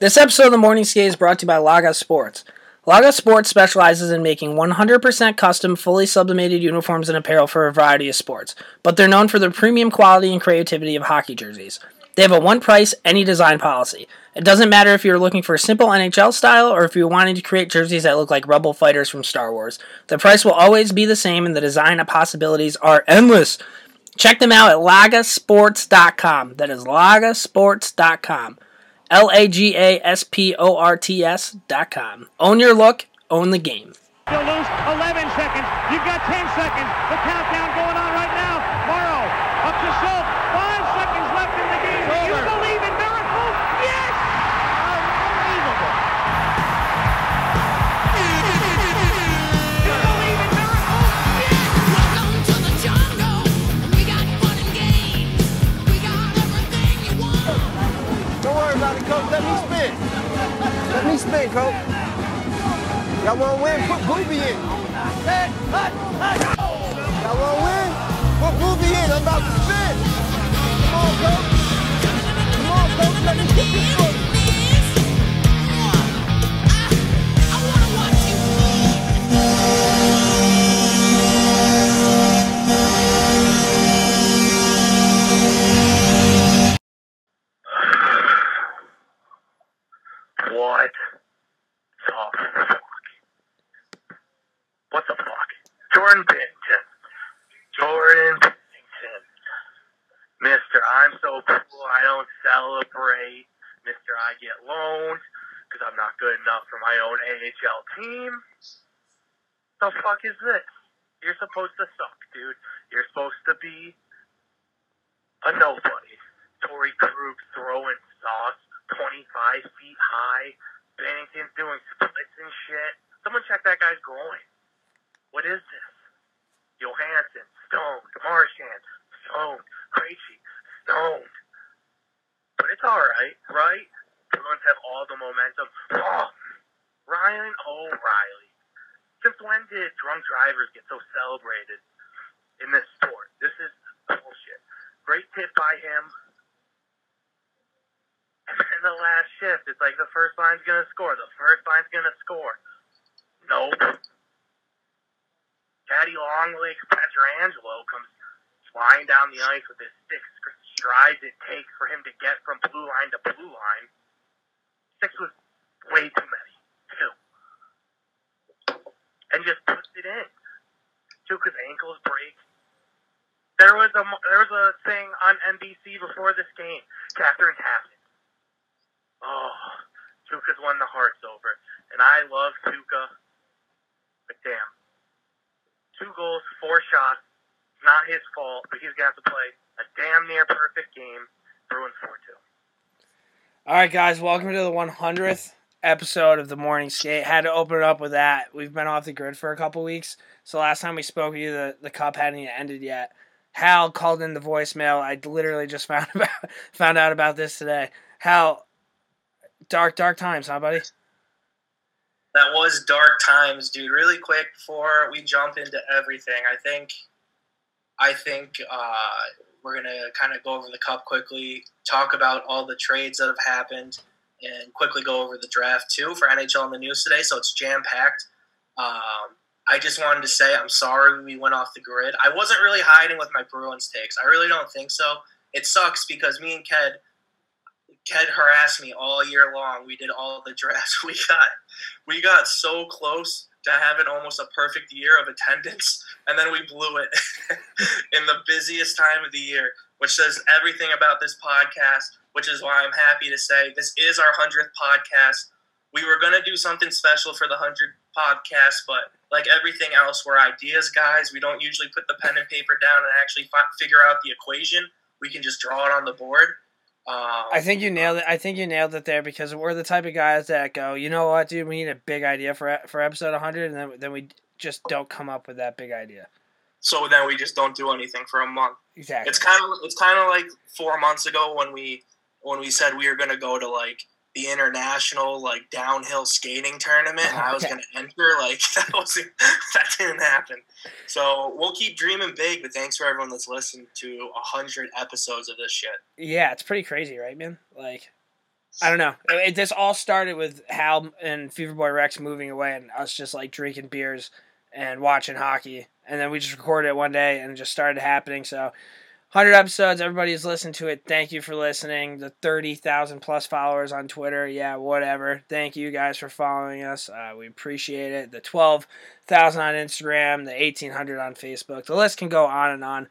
This episode of the Morning Skate is brought to you by Laga Sports. Laga Sports specializes in making 100% custom, fully sublimated uniforms and apparel for a variety of sports, but they're known for their premium quality and creativity of hockey jerseys. They have a one price, any design policy. It doesn't matter if you're looking for a simple NHL style or if you're wanting to create jerseys that look like rebel fighters from Star Wars. The price will always be the same and the design possibilities are endless. Check them out at lagasports.com. That is lagasports.com. L A G A S P O R T S dot com. Own your look, own the game. Still lose 11 seconds. You've got 10 seconds. The spin, coach. Y'all want to win? Put Booby in. Y'all want to win? Put Booby in. I'm about to spin. Come on, coach. Come on, coach. Let me get this one. What What the fuck? Jordan Binnington. Jordan Binnington. Mister, I'm so cool, I don't celebrate. Mister, I get loaned because I'm not good enough for my own AHL team. The fuck is this? You're supposed to suck, dude. You're supposed to be a nobody. Torey Krug throwing sauce 25 feet high. Binnington's doing splits and shit. Someone check that guy's groin. What is this? Johansson, stoned. Marchand, stoned. Krejci, stoned. But it's alright, right? Bruins have all the momentum. Oh, Ryan O'Reilly. Since when did drunk drivers get so celebrated in this sport? This is bullshit. Great tip by him. And the last shift, it's like the first line's gonna score. The first line's gonna score. Nope. Daddy Longlegs Pietrangelo comes flying down the ice with his six strides it takes for him to get from blue line to blue line. Six was way too many. Two. And just puts it in. Two, his ankles break. There was a there was a thing on NBC before this game. Kathryn Tappen. Tuukka's won the hearts over. And I love Tuca. But damn. Two goals, four shots. Not his fault, but he's to have to play a damn near perfect game. Bruins 4 2. All right, guys, welcome to the 100th episode of the Morning Skate. Had to open it up with that. We've been off the grid for a couple weeks, so last time we spoke to you, the, the cup hadn't even ended yet. Hal called in the voicemail. I literally just found about found out about this today. Hal, dark dark times, huh, buddy? that was dark times, dude. Really quick before we jump into everything, I think, I think uh, we're gonna kind of go over the cup quickly, talk about all the trades that have happened, and quickly go over the draft too for NHL in the news today. So it's jam packed. Um, I just wanted to say I'm sorry we went off the grid. I wasn't really hiding with my Bruins takes. I really don't think so. It sucks because me and Ked Ked harassed me all year long. We did all the drafts. We got we got so close to having almost a perfect year of attendance, and then we blew it in the busiest time of the year, which says everything about this podcast. Which is why I'm happy to say this is our hundredth podcast. We were gonna do something special for the hundred podcast, but like everything else, we're ideas guys. We don't usually put the pen and paper down and actually fi- figure out the equation. We can just draw it on the board. Um, I think you nailed it. I think you nailed it there because we're the type of guys that go, you know what, dude, we need a big idea for for episode 100, and then then we just don't come up with that big idea. so then we just don't do anything for a month. Exactly. It's kind of it's kind of like four months ago when we when we said we were going to go to like the international like downhill skating tournament and I was going to enter like that wasn't that didn't happen. So we'll keep dreaming big, but thanks for everyone that's listened to a hundred episodes of this shit. yeah, it's pretty crazy, right, man? Like, I don't know. It, this all started with Hal and Fever Boy Rex moving away, and us just like drinking beers and watching hockey. And then we just recorded it one day, and it just started happening. So, hundred episodes. Everybody's listened to it. Thank you for listening. The thirty thousand plus followers on Twitter. Yeah, whatever. Thank you guys for following us. Uh, we appreciate it. The twelve thousand on Instagram. The eighteen hundred on Facebook. The list can go on and on.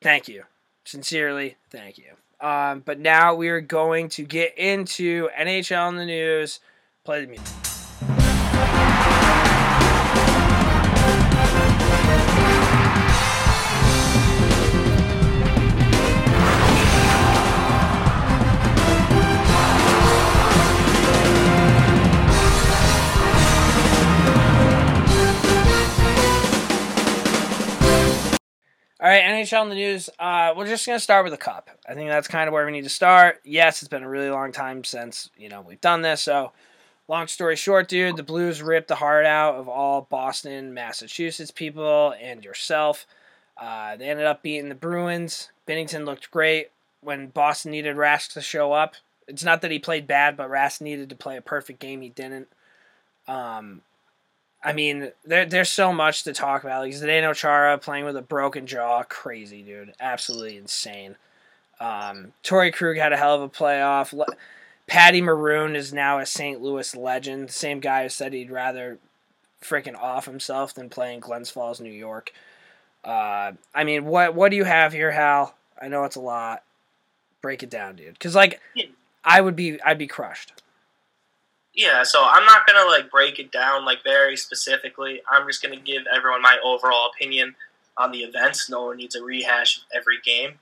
Thank you. Sincerely, thank you. Um, but now we are going to get into NHL in the news. Play the music. NHL in the news. Uh, we're just gonna start with the cup. I think that's kind of where we need to start. Yes, it's been a really long time since you know we've done this. So, long story short, dude, the Blues ripped the heart out of all Boston, Massachusetts people and yourself. Uh, they ended up beating the Bruins. Binnington looked great when Boston needed Rask to show up. It's not that he played bad, but Rask needed to play a perfect game. He didn't. Um, I mean, there, there's so much to talk about. Like Zdeno Chara playing with a broken jaw, crazy dude, absolutely insane. Um, Torey Krug had a hell of a playoff. Le- Patty Maroon is now a St. Louis legend. Same guy who said he'd rather freaking off himself than play in Glens Falls, New York. Uh, I mean, what what do you have here, Hal? I know it's a lot. Break it down, dude. Because like, I would be I'd be crushed. Yeah, so I'm not gonna like break it down like very specifically. I'm just gonna give everyone my overall opinion on the events. No one needs a rehash of every game.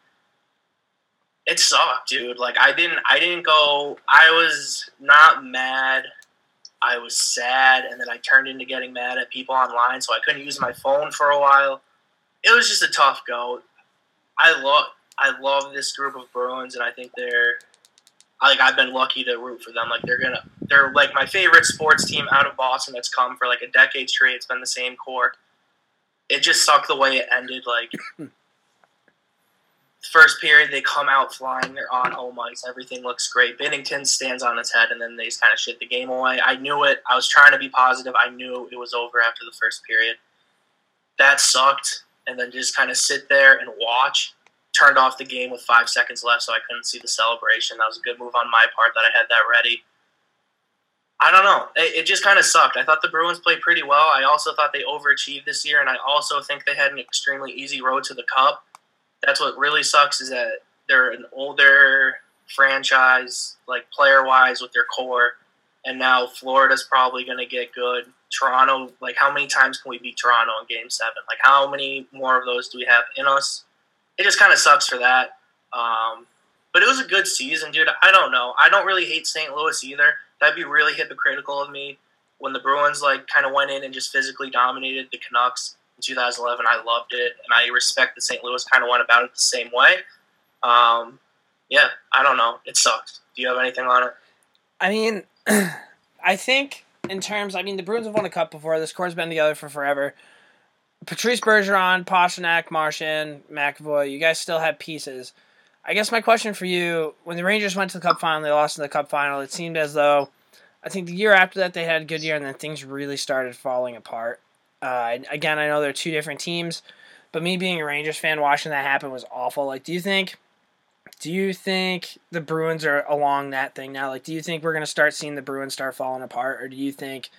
It sucked, dude. Like I didn't I didn't go I was not mad. I was sad and then I turned into getting mad at people online, so I couldn't use my phone for a while. It was just a tough go. I love I love this group of Bruins and I think they're like I've been lucky to root for them. Like they're gonna, they're like my favorite sports team out of Boston that's come for like a decade straight. It's been the same core. It just sucked the way it ended. Like first period, they come out flying. They're on home ice. Everything looks great. Binnington stands on his head, and then they just kind of shit the game away. I knew it. I was trying to be positive. I knew it was over after the first period. That sucked. And then just kind of sit there and watch turned off the game with five seconds left, so I couldn't see the celebration. That was a good move on my part that I had that ready. I don't know. It, it just kind of sucked. I thought the Bruins played pretty well. I also thought they overachieved this year, and I also think they had an extremely easy road to the Cup. That's what really sucks is that they're an older franchise, like player wise, with their core, and now Florida's probably going to get good. Toronto, like how many times can we beat Toronto in Game Seven? Like how many more of those do we have in us? It just kind of sucks for that. Um, but it was a good season, dude. I don't know. I don't really hate St. Louis either. That'd be really hypocritical of me. When the Bruins like kind of went in and just physically dominated the Canucks in 2011, I loved it, and I respect that St. Louis kind of went about it the same way. Um, yeah, I don't know. It sucked. Do you have anything on it? I mean, I think in terms, I mean, the Bruins have won a cup before. This core's been together for forever. Patrice Bergeron, Pastrnak, Marchand, McAvoy, you guys still have pieces. I guess my question for you, when the Rangers went to the Cup final, they lost in the Cup final, it seemed as though, I think the year after that they had a good year, and then things really started falling apart. Uh, again, I know they're two different teams, but me being a Rangers fan, watching that happen was awful. Like, do you think, do you think the Bruins are along that thing now? Like, do you think we're gonna start seeing the Bruins start falling apart, or do you think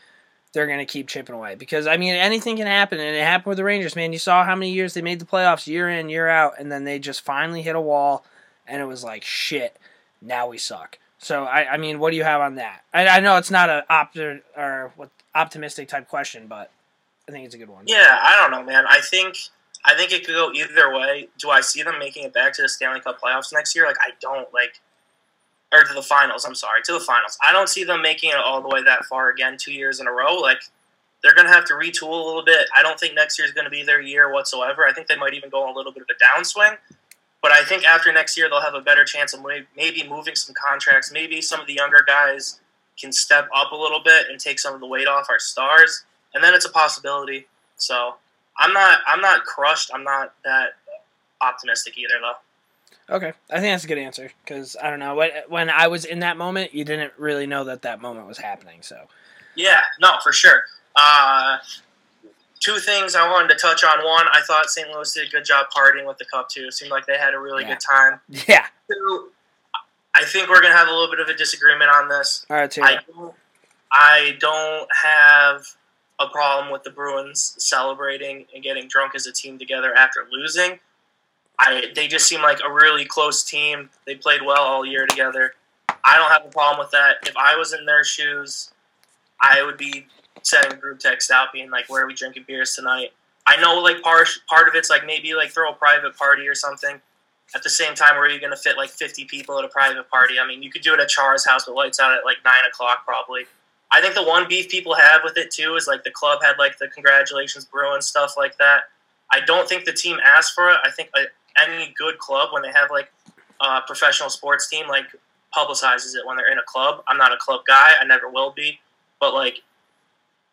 they're going to keep chipping away. Because, I mean, anything can happen, and it happened with the Rangers, man. You saw how many years they made the playoffs year in, year out, and then they just finally hit a wall, and it was like, shit, now we suck. So, I, I mean, what do you have on that? I, I know it's not a opti- or what optimistic type question, but I think it's a good one. Yeah, I don't know, man. I think I think it could go either way. Do I see them making it back to the Stanley Cup playoffs next year? Like, I don't. Like, or to the finals. I'm sorry, to the finals. I don't see them making it all the way that far again, two years in a row. Like they're going to have to retool a little bit. I don't think next year is going to be their year whatsoever. I think they might even go on a little bit of a downswing. But I think after next year, they'll have a better chance of maybe moving some contracts. Maybe some of the younger guys can step up a little bit and take some of the weight off our stars, and then it's a possibility. So I'm not I'm not crushed. I'm not that optimistic either, though. Okay, I think that's a good answer because I don't know when when I was in that moment, you didn't really know that that moment was happening. So Yeah, no, for sure. Uh, two things I wanted to touch on. One, I thought St. Louis did a good job partying with the Cup too. It seemed like they had a really Yeah. good time. yeah, Two, I think we're gonna have a little bit of a disagreement on this. all right, too. I don't, I don't have a problem with the Bruins celebrating and getting drunk as a team together after losing. I they just seem like a really close team. They played well all year together. I don't have a problem with that. If I was in their shoes, I would be sending a group text out being like, "Where are we drinking beers tonight?" I know like part part of it's like maybe like throw a private party or something. At the same time, where are you going to fit like 50 people at a private party? I mean, you could do it at Char's house but lights out at like nine o'clock probably. I think the one beef people have with it too is like the club had like the congratulations brew and stuff like that. I don't think the team asked for it. I think uh, any good club when they have like a professional sports team like publicizes it when they're in a club. I'm not a club guy. I never will be. But like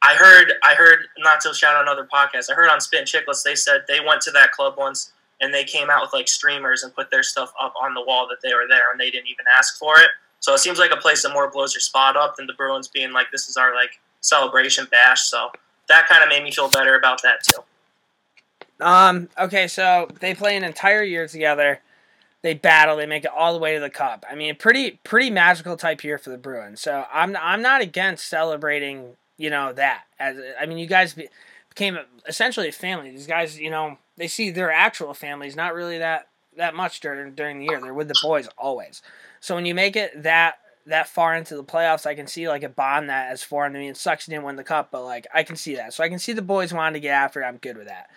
I heard I heard not to shout out another podcast. I heard on Spittin' Chiclets they said they went to that club once and they came out with like streamers and put their stuff up on the wall that they were there and they didn't even ask for it. So it seems like a place that more blows your spot up than the Bruins being like this is our like celebration bash. So that kind of made me feel better about that too. Um. Okay. So they play an entire year together. They battle. They make it all the way to the cup. I mean, pretty pretty magical type year for the Bruins. So I'm I'm not against celebrating. You know that as I mean, you guys be, became essentially a family. These guys, you know, they see their actual families not really that that much during during the year. They're with the boys always. So when you make it that that far into the playoffs, I can see like a bond that as foreign to me. It sucks you didn't win the cup, but like I can see that. So I can see the boys wanting to get after it. I'm good with that.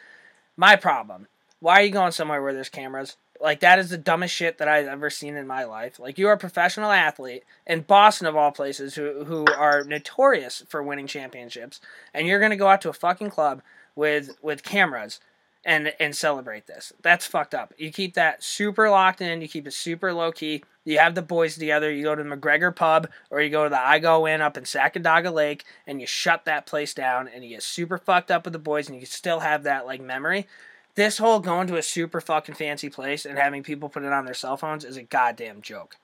My problem. Why are you going somewhere where there's cameras? Like that is the dumbest shit that I've ever seen in my life. Like you are a professional athlete in Boston of all places who who are notorious for winning championships and you're going to go out to a fucking club with with cameras and and celebrate this. That's fucked up. You keep that super locked in, you keep it super low key. You have the boys together, you go to the McGregor pub or you go to the I Go In up in Sacandaga Lake and you shut that place down and you get super fucked up with the boys and you still have that like memory. This whole going to a super fucking fancy place and having people put it on their cell phones is a goddamn joke.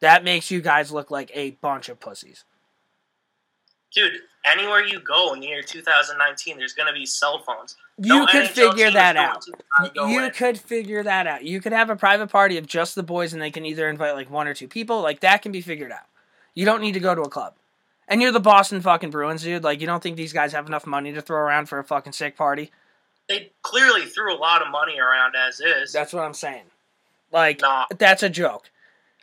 That makes you guys look like a bunch of pussies. Dude, anywhere you go in the year 2019, there's going to be cell phones. You No could NHL figure that out. to I go You in. could figure that out. You could have a private party of just the boys and they can either invite like one or two people. Like that can be figured out. You don't need to go to a club. And you're the Boston fucking Bruins, dude. Like you don't think these guys have enough money to throw around for a fucking sick party? They clearly threw a lot of money around as is. That's what I'm saying. Like Nah. that's a joke.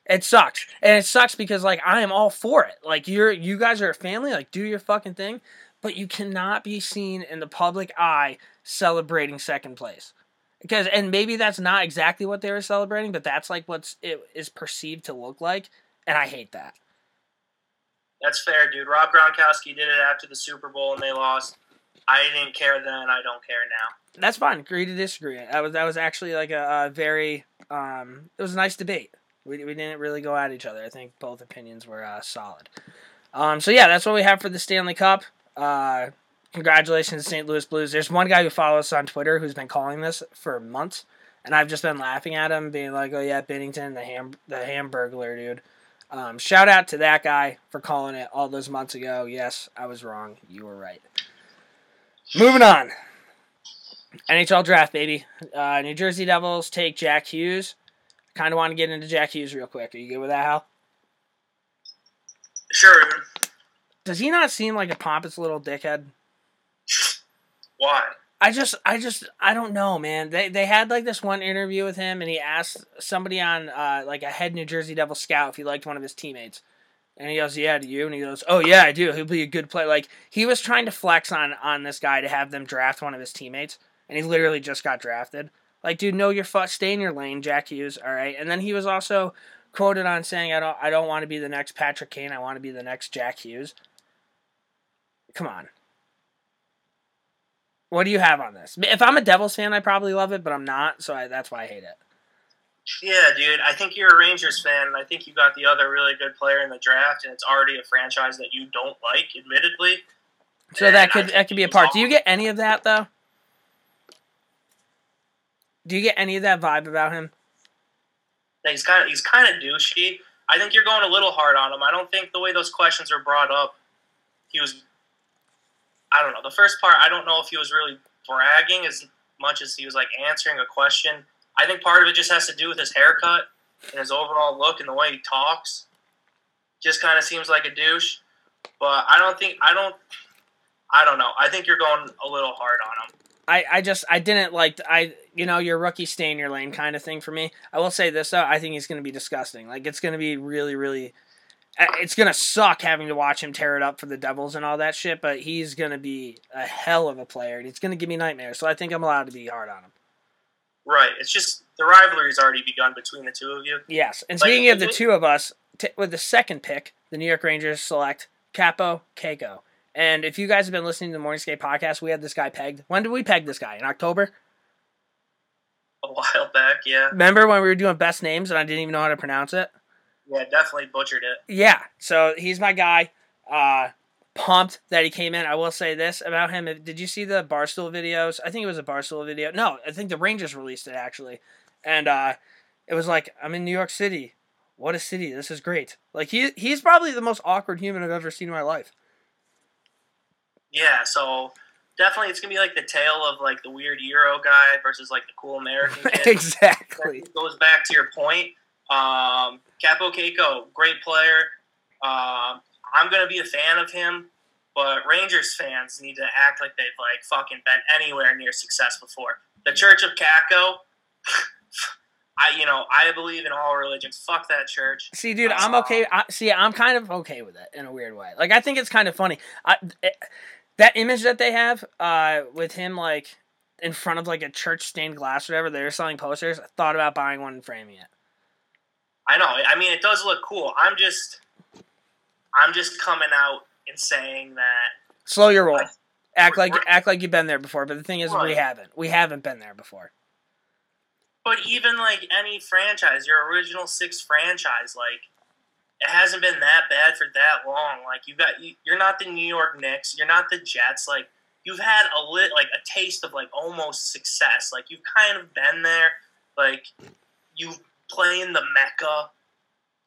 It sucks. And it sucks because like I am all for it. Like you're you guys are a family, like do your fucking thing, but you cannot be seen in the public eye celebrating second place. Because and maybe that's not exactly what they were celebrating, but that's like what's it is perceived to look like, and I hate that. That's fair, dude. Rob Gronkowski did it after the Super Bowl and they lost. I didn't care then. I don't care now. That's fine. Agree to disagree. That was that was actually like a, a very um it was a nice debate. We, we didn't really go at each other. I think both opinions were uh, solid. Um, so yeah, that's what we have for the Stanley Cup. Uh, congratulations, St. Louis Blues. There's one guy who follows us on Twitter who's been calling this for months, and I've just been laughing at him, being like, "Oh yeah, Binnington, the ham, the Hamburglar dude." Um, shout out to that guy for calling it all those months ago. Yes, I was wrong. You were right. Moving on. NHL draft, baby. Uh, New Jersey Devils take Jack Hughes. Kind of want to get into Jack Hughes real quick. Are you good with that, Hal? Sure. Does he not seem like a pompous little dickhead? Why? I just, I just, I don't know, man. They they had like this one interview with him, and he asked somebody on uh, like a head New Jersey Devil scout if he liked one of his teammates, and he goes, "Yeah, do you?" And he goes, "Oh yeah, I do. He'll be a good player." Like he was trying to flex on on this guy to have them draft one of his teammates, and he literally just got drafted. Like, dude, know your fuck, stay in your lane, Jack Hughes. All right, and then he was also quoted on saying, "I don't, I don't want to be the next Patrick Kane. I want to be the next Jack Hughes." Come on. What do you have on this? If I'm a Devils fan, I probably love it, but I'm not, so I, that's why I hate it. Yeah, dude. I think you're a Rangers fan, and I think you got the other really good player in the draft, and it's already a franchise that you don't like, admittedly. So And that could that could be a part. Do you get any of that though? Do you get any of that vibe about him? he's kind of he's kind of douchey. I think you're going a little hard on him. I don't think the way those questions are brought up, he was. I don't know. The first part, I don't know if he was really bragging as much as he was like answering a question. I think part of it just has to do with his haircut and his overall look and the way he talks. Just kind of seems like a douche. But I don't think I don't. I don't know. I think you're going a little hard on him. I, I just I didn't like I you know your rookie stay in your lane kind of thing for me. I will say this though, I think he's going to be disgusting. Like it's going to be really really uh, it's going to suck having to watch him tear it up for the Devils and all that shit, but he's going to be a hell of a player and it's going to give me nightmares. So I think I'm allowed to be hard on him. Right. It's just the rivalry's already begun between the two of you. Yes. And Like, speaking of the two of us, t- with the second pick, the New York Rangers select Kaapo Kakko. And if you guys have been listening to the Morning Skate podcast, we had this guy pegged. When did we peg this guy? In October? A while back, yeah. Remember when we were doing best names and I didn't even know how to pronounce it? Yeah, definitely butchered it. Yeah, so he's my guy. Uh, pumped that he came in. I will say this about him. Did you see the Barstool videos? I think it was a Barstool video. No, I think the Rangers released it actually. And uh, it was like, I'm in New York City. What a city. This is great. Like he he's probably the most awkward human I've ever seen in my life. Yeah, so definitely it's gonna be like the tale of like the weird Euro guy versus like the cool American kid. exactly. That goes back to your point. Um, Kaapo Kakko, great player. Um, I'm gonna be a fan of him, but Rangers fans need to act like they've like fucking been anywhere near success before. The Church of Kakko. I, you know, I believe in all religions. Fuck that church. See, dude, I'm okay. I, see, I'm kind of okay with it in a weird way. Like, I think it's kind of funny. I, it, that image that they have uh, with him, like, in front of, like, a church stained glass or whatever, they're selling posters. I thought about buying one and framing it. I know. I mean, it does look cool. I'm just, I'm just coming out and saying that Slow your roll. Act like act like you've been there before, but the thing is, we haven't. We haven't been there before. But even like any franchise, your original six franchise, like it hasn't been that bad for that long. Like you've got, you- you're not the New York Knicks, you're not the Jets. Like you've had a lit, like a taste of like almost success. Like you've kind of been there. Like you play in the Mecca.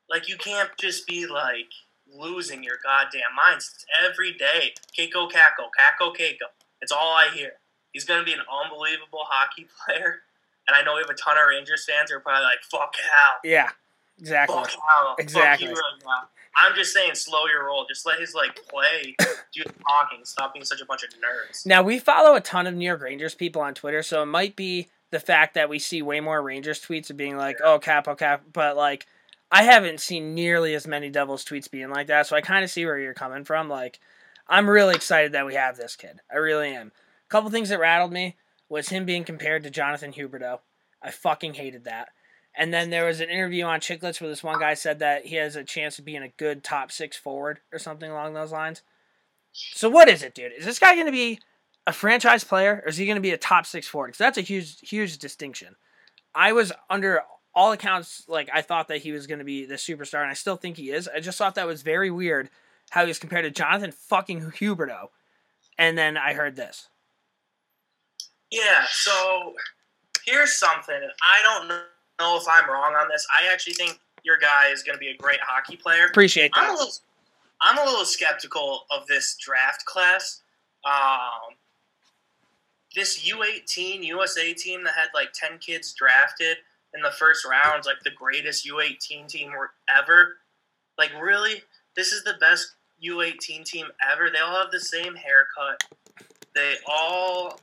Like you can't just be like losing your goddamn minds It's every day. Keiko Kako, Kako Keiko. It's all I hear. He's gonna be an unbelievable hockey player. And I know we have a ton of Rangers fans who are probably like, fuck Hal. Yeah, exactly. Fuck. Exactly. Fuck you. I'm just saying, slow your roll. Just let his like play do the talking. Stop being such a bunch of nerds. Now we follow a ton of New York Rangers people on Twitter, so it might be the fact that we see way more Rangers tweets of being like, "Oh, Kaapo oh, Cap," but like I haven't seen nearly as many Devils tweets being like that, so I kind of see where you're coming from. Like, I'm really excited that we have this kid. I really am. A couple things that rattled me was him being compared to Jonathan Huberdeau. I fucking hated that. And then there was an interview on Chiclets where this one guy said that he has a chance of being a good top six forward or something along those lines. So what is it, dude? Is this guy going to be a franchise player or is he going to be a top six forward? Because that's a huge, huge distinction. I was under all accounts like I thought that he was going to be the superstar, and I still think he is. I just thought that was very weird how he was compared to Jonathan fucking Huberdeau, and then I heard this. Yeah, so here's something. I don't know if I'm wrong on this. I actually think your guy is going to be a great hockey player. Appreciate I'm a that. little, I'm a little skeptical of this draft class. Um, this U18 USA team that had like 10 kids drafted in the first round is like the greatest U18 team ever. Like, really? This is the best U18 team ever. They all have the same haircut. They all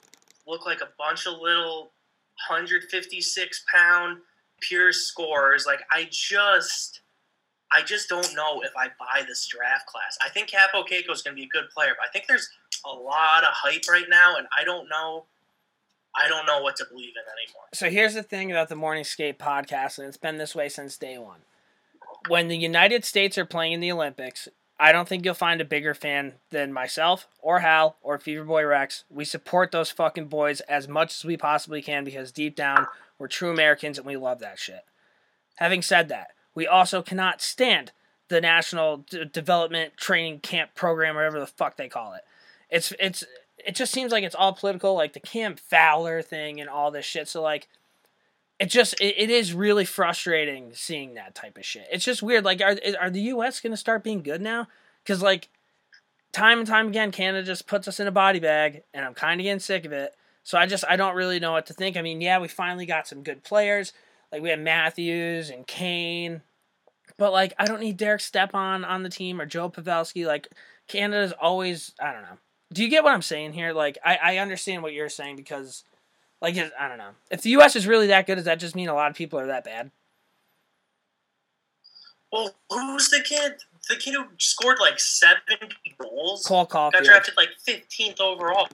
look like a bunch of little 156 pound pure scores, Like, I just. I just don't know if I buy this draft class. I think Kaapo Kakko is going to be a good player, but I think there's a lot of hype right now, and I don't know. I don't know what to believe in anymore. So here's the thing about the Morning Skate podcast, and it's been this way since day one. When the United States are playing in the Olympics, I don't think you'll find a bigger fan than myself or Hal or Fever Boy Rex. We support those fucking boys as much as we possibly can because deep down we're true Americans and we love that shit. Having said that, we also cannot stand the National D- Development Training Camp Program, whatever the fuck they call it. It's it's it just seems like it's all political, like the Cam Fowler thing and all this shit. So like, it just it, it is really frustrating seeing that type of shit. It's just weird. Like, are are the U.S. gonna start being good now? Because like, time and time again, Canada just puts us in a body bag, and I'm kind of getting sick of it. So I just I don't really know what to think. I mean, yeah, we finally got some good players. Like we have Matthews and Kane, but like I don't need Derek Stepan on the team or Joe Pavelski. Like Canada's always I don't know. Do you get what I'm saying here? Like I I understand what you're saying because like it- I don't know. If the U.S. is really that good, does that just mean a lot of people are that bad? Well, who's the kid? The kid who scored like seventy goals. Cole got drafted like fifteenth overall.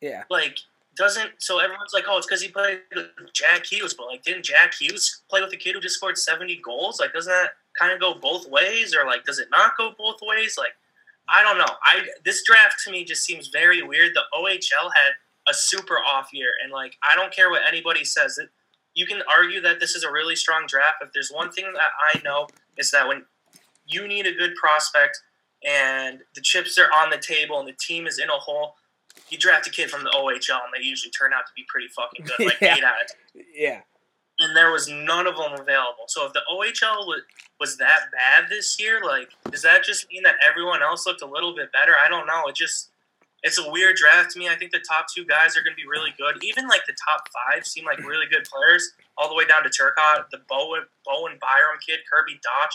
Yeah. Like doesn't so everyone's like, oh, it's because he played with Jack Hughes, but like, didn't Jack Hughes play with a kid who just scored seventy goals? Like, doesn't that kind of go both ways, or like, does it not go both ways? Like, I don't know. I this draft to me just seems very weird. The OHL had a super off year, and like, I don't care what anybody says. It, you can argue that this is a really strong draft. If there's one thing that I know is that when you need a good prospect and the chips are on the table and the team is in a hole, you draft a kid from the OHL and they usually turn out to be pretty fucking good, like Yeah. eight out of 10. Yeah. And there was none of them available. So if the OHL was, was that bad this year, like, does that just mean that everyone else looked a little bit better? I don't know. It just, it's a weird draft to me. I think the top two guys are going to be really good. Even like the top five seem like really good players, all the way down to Turcotte, the Bowen, Bowen Byram kid, Kirby Dach.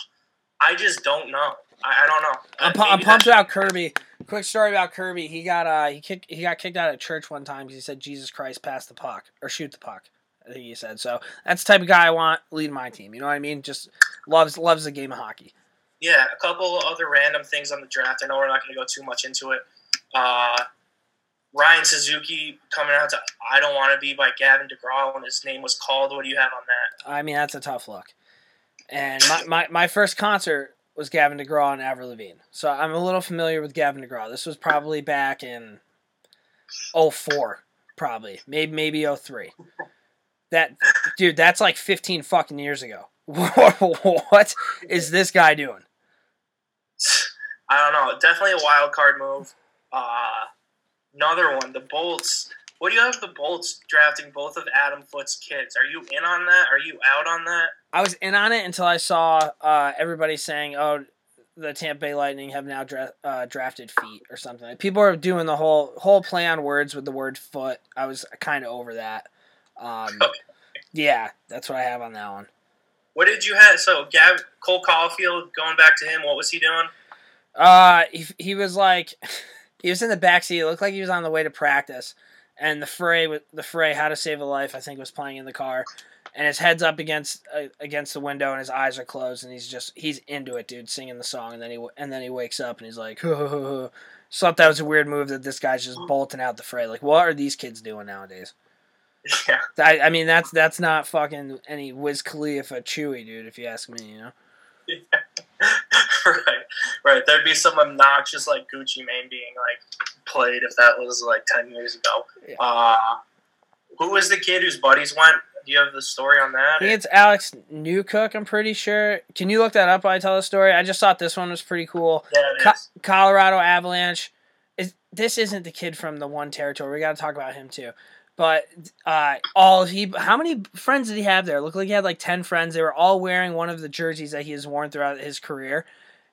I just don't know. I, I don't know. I'm, pu- I'm pumped about Kirby. Quick story about Kirby. He got uh he kicked he got kicked out of church one time because he said Jesus Christ pass the puck or shoot the puck. I think he said so. That's the type of guy I want leading my team. You know what I mean? Just loves loves the game of hockey. Yeah, a couple other random things on the draft. I know we're not going to go too much into it. Uh, Ryan Suzuki coming out to "I Don't Want to Be" by Gavin DeGraw when his name was called. What do you have on that? I mean that's a tough look. And my, my, my first concert was Gavin DeGraw and Avril Lavigne. So I'm a little familiar with Gavin DeGraw. This was probably back in 04, probably. Maybe maybe 03. That dude, that's like 15 fucking years ago. what is this guy doing? I don't know. Definitely a wild card move. Uh, another one, the Bolts. What do you have the Bolts drafting both of Adam Foote's kids? Are you in on that? Are you out on that? I was in on it until I saw uh, everybody saying, "Oh, the Tampa Bay Lightning have now dra- uh, drafted feet or something." Like, people are doing the whole whole play on words with the word foot. I was kind of over that. Um, yeah, that's what I have on that one. What did you have? So, Gav, Cole Caufield, going back to him, what was he doing? Uh, he, he was like, he was in the backseat. It looked like he was on the way to practice, and the fray the fray How to Save a Life I think was playing in the car, and his head's up against uh, against the window and his eyes are closed and he's just he's into it, dude, singing the song, and then he and then he wakes up and he's like, so thought that was a weird move that this guy's just bolting out the fray. Like, what are these kids doing nowadays? Yeah. I, I mean, that's that's not fucking any Wiz Khalifa Chewy, dude. If you ask me, you know. right, right. There'd be some obnoxious like Gucci Mane being like played if that was like ten years ago. Yeah. Uh, who was the kid whose buddies went? Do you have the story on that? I think it's Alex Newhook. I'm pretty sure. Can you look that up while I tell the story? I just thought this one was pretty cool. yeah, it Co- is. Colorado Avalanche. Is this isn't the kid from the one territory? We got to talk about him too. But uh, all he, how many friends did he have there? Looked like he had like ten friends. They were all wearing one of the jerseys that he has worn throughout his career,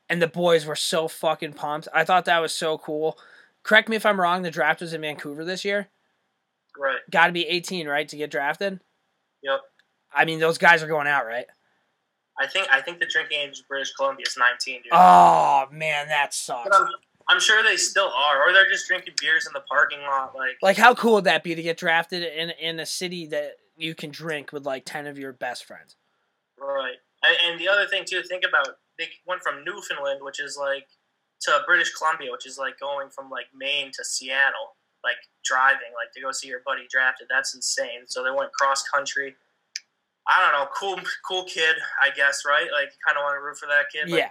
and the boys were so fucking pumped. I thought that was so cool. Correct me if I'm wrong. The draft was in Vancouver this year. Right. Got to be 18, right, to get drafted. Yep. I mean, those guys are going out, right? I think I think the drinking age of British Columbia is 19, dude. Oh man, that sucks. But I'm, I'm sure they still are, or they're just drinking beers in the parking lot. Like, Like, how cool would that be to get drafted in in a city that you can drink with like ten of your best friends? right. And, and the other thing too, think about they went from Newfoundland, which is like, to British Columbia, which is like going from like Maine to Seattle, like driving, like to go see your buddy drafted. That's insane. So they went cross country. I don't know, cool, cool kid, I guess, right? Like, kind of want to root for that kid. Yeah.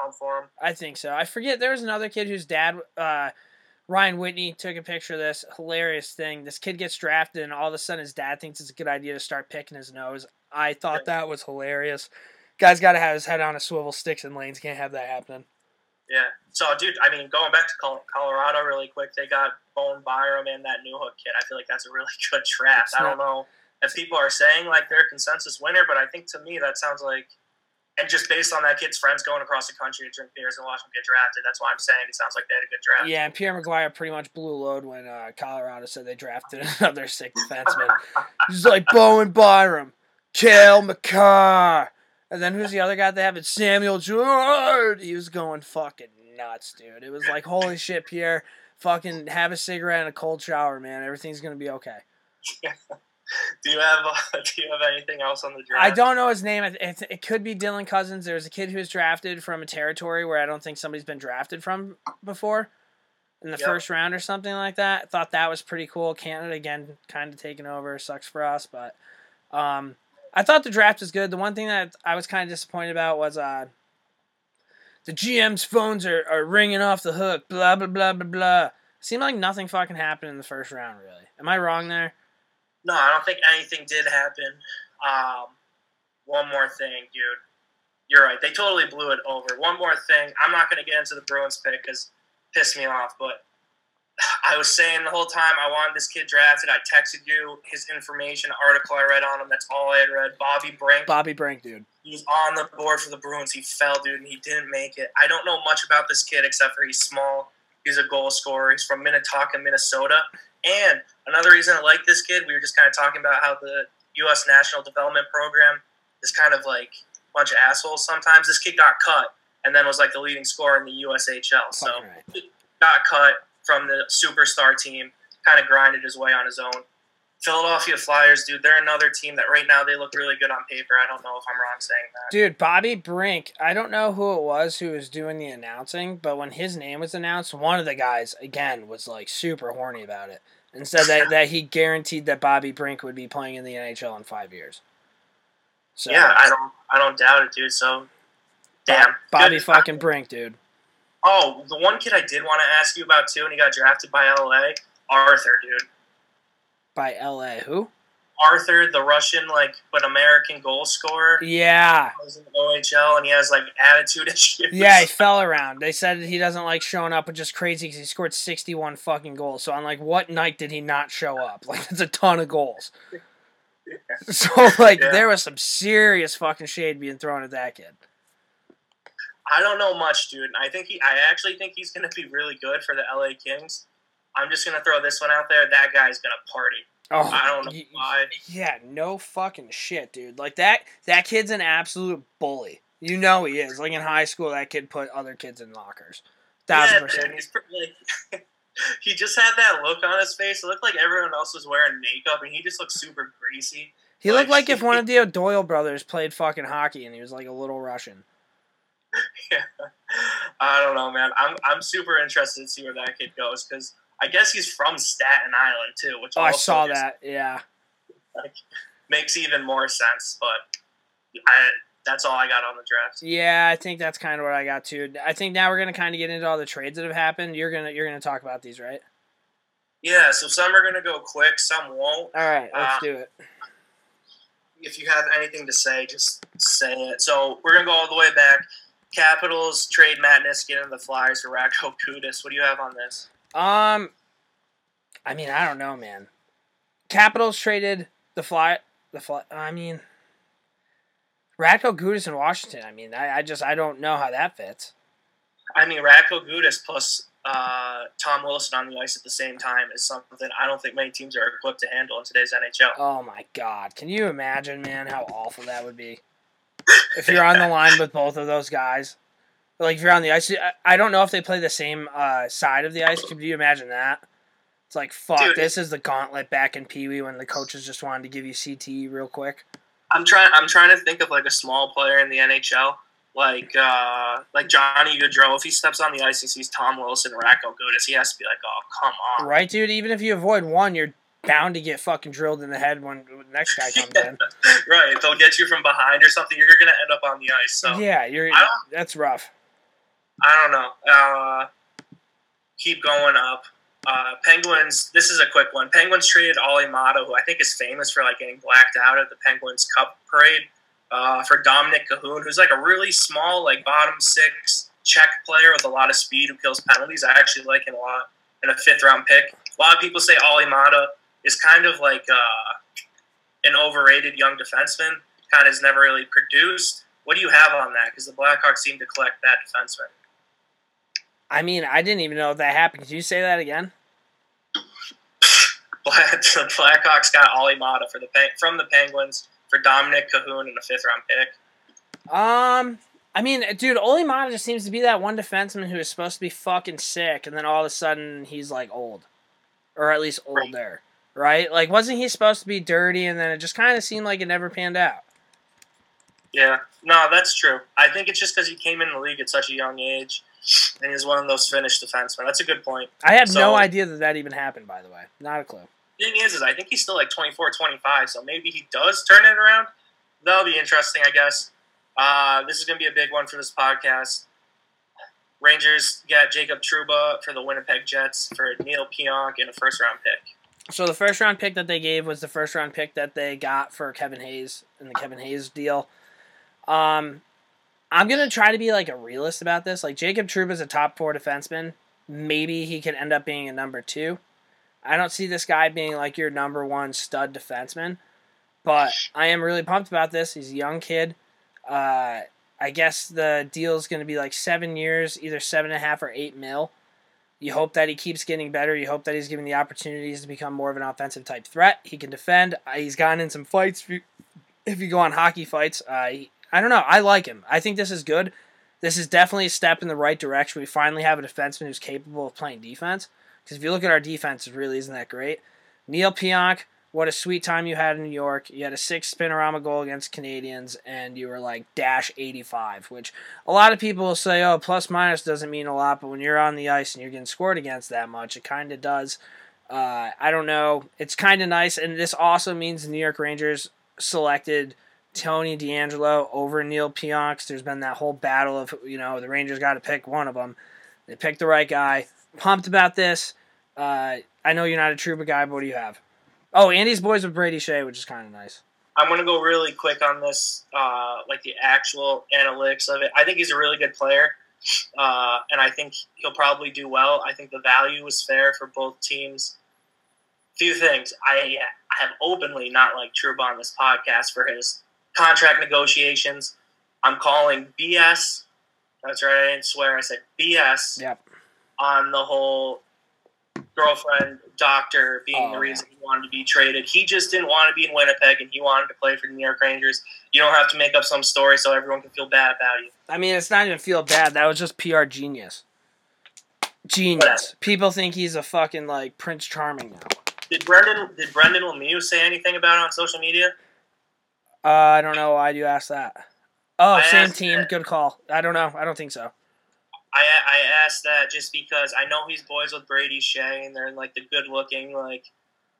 pump for him. I think so. I forget there was another kid whose dad, uh, Ryan Whitney, took a picture of this hilarious thing. This kid gets drafted, and all of a sudden his dad thinks it's a good idea to start picking his nose. I thought that was hilarious. Guy's got to have his head on a swivel. Sticks and lanes can't have that happening. Yeah. So, dude, I mean, going back to Colorado really quick, they got Bowen Byram and that Newhook kid. I feel like that's a really good draft. It's I don't know. And people are saying like they're a consensus winner, but I think to me that sounds like, and just based on that kid's friends going across the country to drink beers and watch him get drafted, that's why I'm saying it sounds like they had a good draft. Yeah, and Pierre McGuire pretty much blew a load when uh, Colorado said they drafted another sick defenseman. He's like Bowen Byram, Cale Makar, and then who's the other guy they have? It's Samuel Girard. He was going fucking nuts, dude. It was like, holy shit, Pierre. Fucking have a cigarette and a cold shower, man. Everything's gonna be okay. Do you have uh, Do you have anything else on the draft? I don't know his name. It, it, it could be Dylan Cozens. There's a kid who was drafted from a territory where I don't think somebody's been drafted from before in the Yep. first round or something like that. Thought that was pretty cool. Canada again, kind of taking over. Sucks for us, but um, I thought the draft was good. The one thing that I was kind of disappointed about was uh, the GM's phones are, are ringing off the hook. Blah blah blah blah blah. Seemed like nothing fucking happened in the first round. Really, am I wrong there? No, I don't think anything did happen. Um, one more thing, dude. You're right. They totally blew it over. One more thing. I'm not going to get into the Bruins pick because pissed me off, but I was saying the whole time I wanted this kid drafted. I texted you his information, article I read on him. That's all I had read. Bobby Brink. Bobby Brink, dude. He's on the board for the Bruins. He fell, dude, and he didn't make it. I don't know much about this kid except for he's small. He's a goal scorer. He's from Minnetonka, Minnesota. And another reason I like this kid, we were just kind of talking about how the U.S. National Development Program is kind of like a bunch of assholes sometimes. This kid got cut and then was like the leading scorer in the USHL. So right. got cut from the superstar team, kind of grinded his way on his own. Philadelphia Flyers, dude, they're another team that right now they look really good on paper. I don't know if I'm wrong saying that. Dude, Bobby Brink, I don't know who it was who was doing the announcing, but when his name was announced, one of the guys, again, was like super horny about it and said that, that he guaranteed that Bobby Brink would be playing in the NHL in five years. So, Yeah, I don't, I don't doubt it, dude. So, damn, Bobby Good. fucking Brink, dude. Oh, the one kid I did want to ask you about too, and he got drafted by LA, Arthur, dude. By LA. Who? Arthur, the Russian, like, but American goal scorer. Yeah. He was in the OHL, and he has like attitude issues. Yeah, he fell around. They said he doesn't like showing up, which is crazy because he scored 61 fucking goals. So, on like, what night did he not show up? Like, that's a ton of goals. So, like, Yeah. there was some serious fucking shade being thrown at that kid. I don't know much, dude. I think he. I actually think he's going to be really good for the LA Kings. I'm just going to throw this one out there. That guy's going to party. Oh, I don't know y- why. Yeah, no fucking shit, dude. Like that that kid's an absolute bully. You know he is. Like in high school, that kid put other kids in lockers. Thousand Yeah, percent. dude. He's pretty, like, he just had that look on his face. It looked like everyone else was wearing makeup, and he just looked super greasy. He looked like- like if one of the O'Doyle brothers played fucking hockey and he was like a little Russian. Yeah, I don't know, man. I'm I'm super interested to see where that kid goes because I guess he's from Staten Island too, which Oh, I saw just that. Yeah. makes even more sense. But I, that's all I got on the draft. Yeah, I think that's kind of what I got too. I think now we're gonna kind of get into all the trades that have happened. You're gonna you're gonna talk about these, right? Yeah, so some are gonna go quick, some won't. All right, let's Uh, do it. If you have anything to say, just say it. So we're gonna go all the way back. Capitals trade Matt Niskanen and the Flyers for Radko Gudas. What do you have on this? Um, I mean, I don't know, man. Capitals traded the fly, the fly. I mean, Radko Gudas in Washington. I mean, I, I just I don't know how that fits. I mean, Radko Gudas plus uh, Tom Wilson on the ice at the same time is something I don't think many teams are equipped to handle in today's NHL. Oh my god, can you imagine, man, how awful that would be if you're on the line with both of those guys? Like if you're on the ice, I, I don't know if they play the same uh, side of the ice. Could you imagine that? It's like fuck. Dude. This is the gauntlet back in Pee Wee when the coaches just wanted to give you CTE real quick. I'm trying. I'm trying to think of like a small player in the NHL, like uh, like Johnny Gaudreau. If he steps on the ice and sees Tom Wilson, Radko Gudas, he has to be like, "Oh, come on!" Right, dude. Even if you avoid one, you're bound to get fucking drilled in the head when when the next guy comes in. right? They'll get you from behind or something. You're gonna end up on the ice. So Yeah, you're. That's rough. I don't know. Uh, keep going up. Uh, Penguins. This is a quick one. Penguins traded Olli Maatta, who I think is famous for like getting blacked out at the Penguins Cup parade, uh, for Dominik Kahun, who's like a really small, like bottom six Czech player with a lot of speed who kills penalties. I actually like him a lot. In a fifth round pick. A lot of people say Olli Maatta is kind of like uh, an overrated young defenseman. Kind of has never really produced. What do you have on that? Because the Blackhawks seem to collect that defenseman. I mean, I didn't even know that happened. Can you say that again? Black, the Blackhawks got Olli Maatta for the from the Penguins for Dominik Kahun and a fifth round pick. Um, I mean, dude, Olli Maatta just seems to be that one defenseman who is supposed to be fucking sick, and then all of a sudden he's like old, or at least Right. older, right? Like, wasn't he supposed to be dirty, and then it just kind of seemed like it never panned out? Yeah, no, that's true. I think it's just because he came in the league at such a young age, and he's one of those finished defensemen. That's a good point. I had So- no idea that that even happened. By the way, not a clue. Thing is, is I think he's still like 24, 25, so maybe he does turn it around. That'll be interesting, I guess. Uh, this is going to be a big one for this podcast. Rangers got Jacob Trouba for the Winnipeg Jets for Neil Pionk and a first round pick. So the first round pick that they gave was the first round pick that they got for Kevin Hayes in the Kevin Hayes deal. Um, I'm gonna try to be like a realist about this. Like Jacob Trouba is a top four defenseman. Maybe he could end up being a number two. I don't see this guy being like your number one stud defenseman, but I am really pumped about this. He's a young kid. Uh, I guess the deal is going to be like seven years, either seven and a half or eight mil. You hope that he keeps getting better. You hope that he's given the opportunities to become more of an offensive type threat. He can defend. Uh, He's gotten in some fights. If you, go on hockey fights, uh, I don't know. I like him. I think this is good. This is definitely a step in the right direction. We finally have a defenseman who's capable of playing defense. Because if you look at our defense, it really isn't that great. Neil Pionk, what a sweet time you had in New York. You had a six spinorama goal against Canadiens, and you were like dash 85, which a lot of people will say, oh, plus minus doesn't mean a lot, but when you're on the ice and you're getting scored against that much, it kind of does. Uh, I don't know. It's kind of nice, and this also means the New York Rangers selected Tony DeAngelo over Neil Pionk. There's been that whole battle of, you know, the Rangers got to pick one of them. They picked the right guy. Pumped about this. Uh, I know you're not a Trouba guy, but what do you have? Oh, Andy's boys with Brady Skjei, which is kind of nice. I'm going to go really quick on this, uh, like the actual analytics of it. I think he's a really good player, uh, and I think he'll probably do well. I think the value is fair for both teams. Few things. I, I have openly not liked Trouba on this podcast for his contract negotiations. I'm calling BS. That's right. I didn't swear. I said BS Yep. on the whole girlfriend doctor being Oh, the reason he wanted to be traded. He just didn't want to be in Winnipeg and he wanted to play for the New York Rangers. You don't have to make up some story so everyone can feel bad about you. I mean, it's not even feel bad. That was just PR genius. Genius. Whatever. People think he's a fucking like Prince Charming now. Did Brendan did Brendan Lemieux say anything about it on social media? Uh, I don't know why you asked that. Oh, I same team. that. Good call. I don't know. I don't think so. I I asked that just because I know he's boys with Brady Skjei and they're in like the good looking like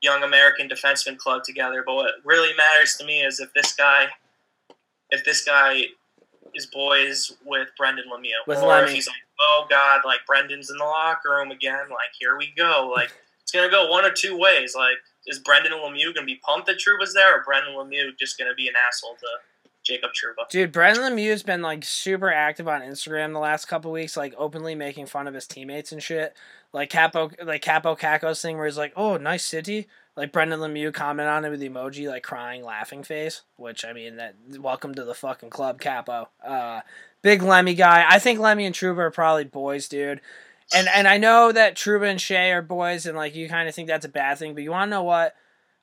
young American defenseman club together. But what really matters to me is if this guy if this guy is boys with Brendan Lemieux. With or Lemmy. if he's like, oh God, like Brendan's in the locker room again, like here we go. Like it's gonna go one or two ways. Like is Brendan Lemieux gonna be pumped that Trouba's there or Brendan Lemieux just gonna be an asshole to Jacob Trouba? Dude, Brendan Lemieux's been like super active on Instagram the last couple weeks, like openly making fun of his teammates and shit. Like Kaapo, like Kaapo Kakko's thing where he's like, "Oh, nice city." Like Brendan Lemieux comment on it with the emoji, like crying, laughing face. Which I mean, that welcome to the fucking club, Kaapo. Uh, big Lemmy guy. I think Lemmy and Trouba are probably boys, dude. And and I know that Trouba and Skjei are boys, and like you kind of think that's a bad thing, but you want to know what?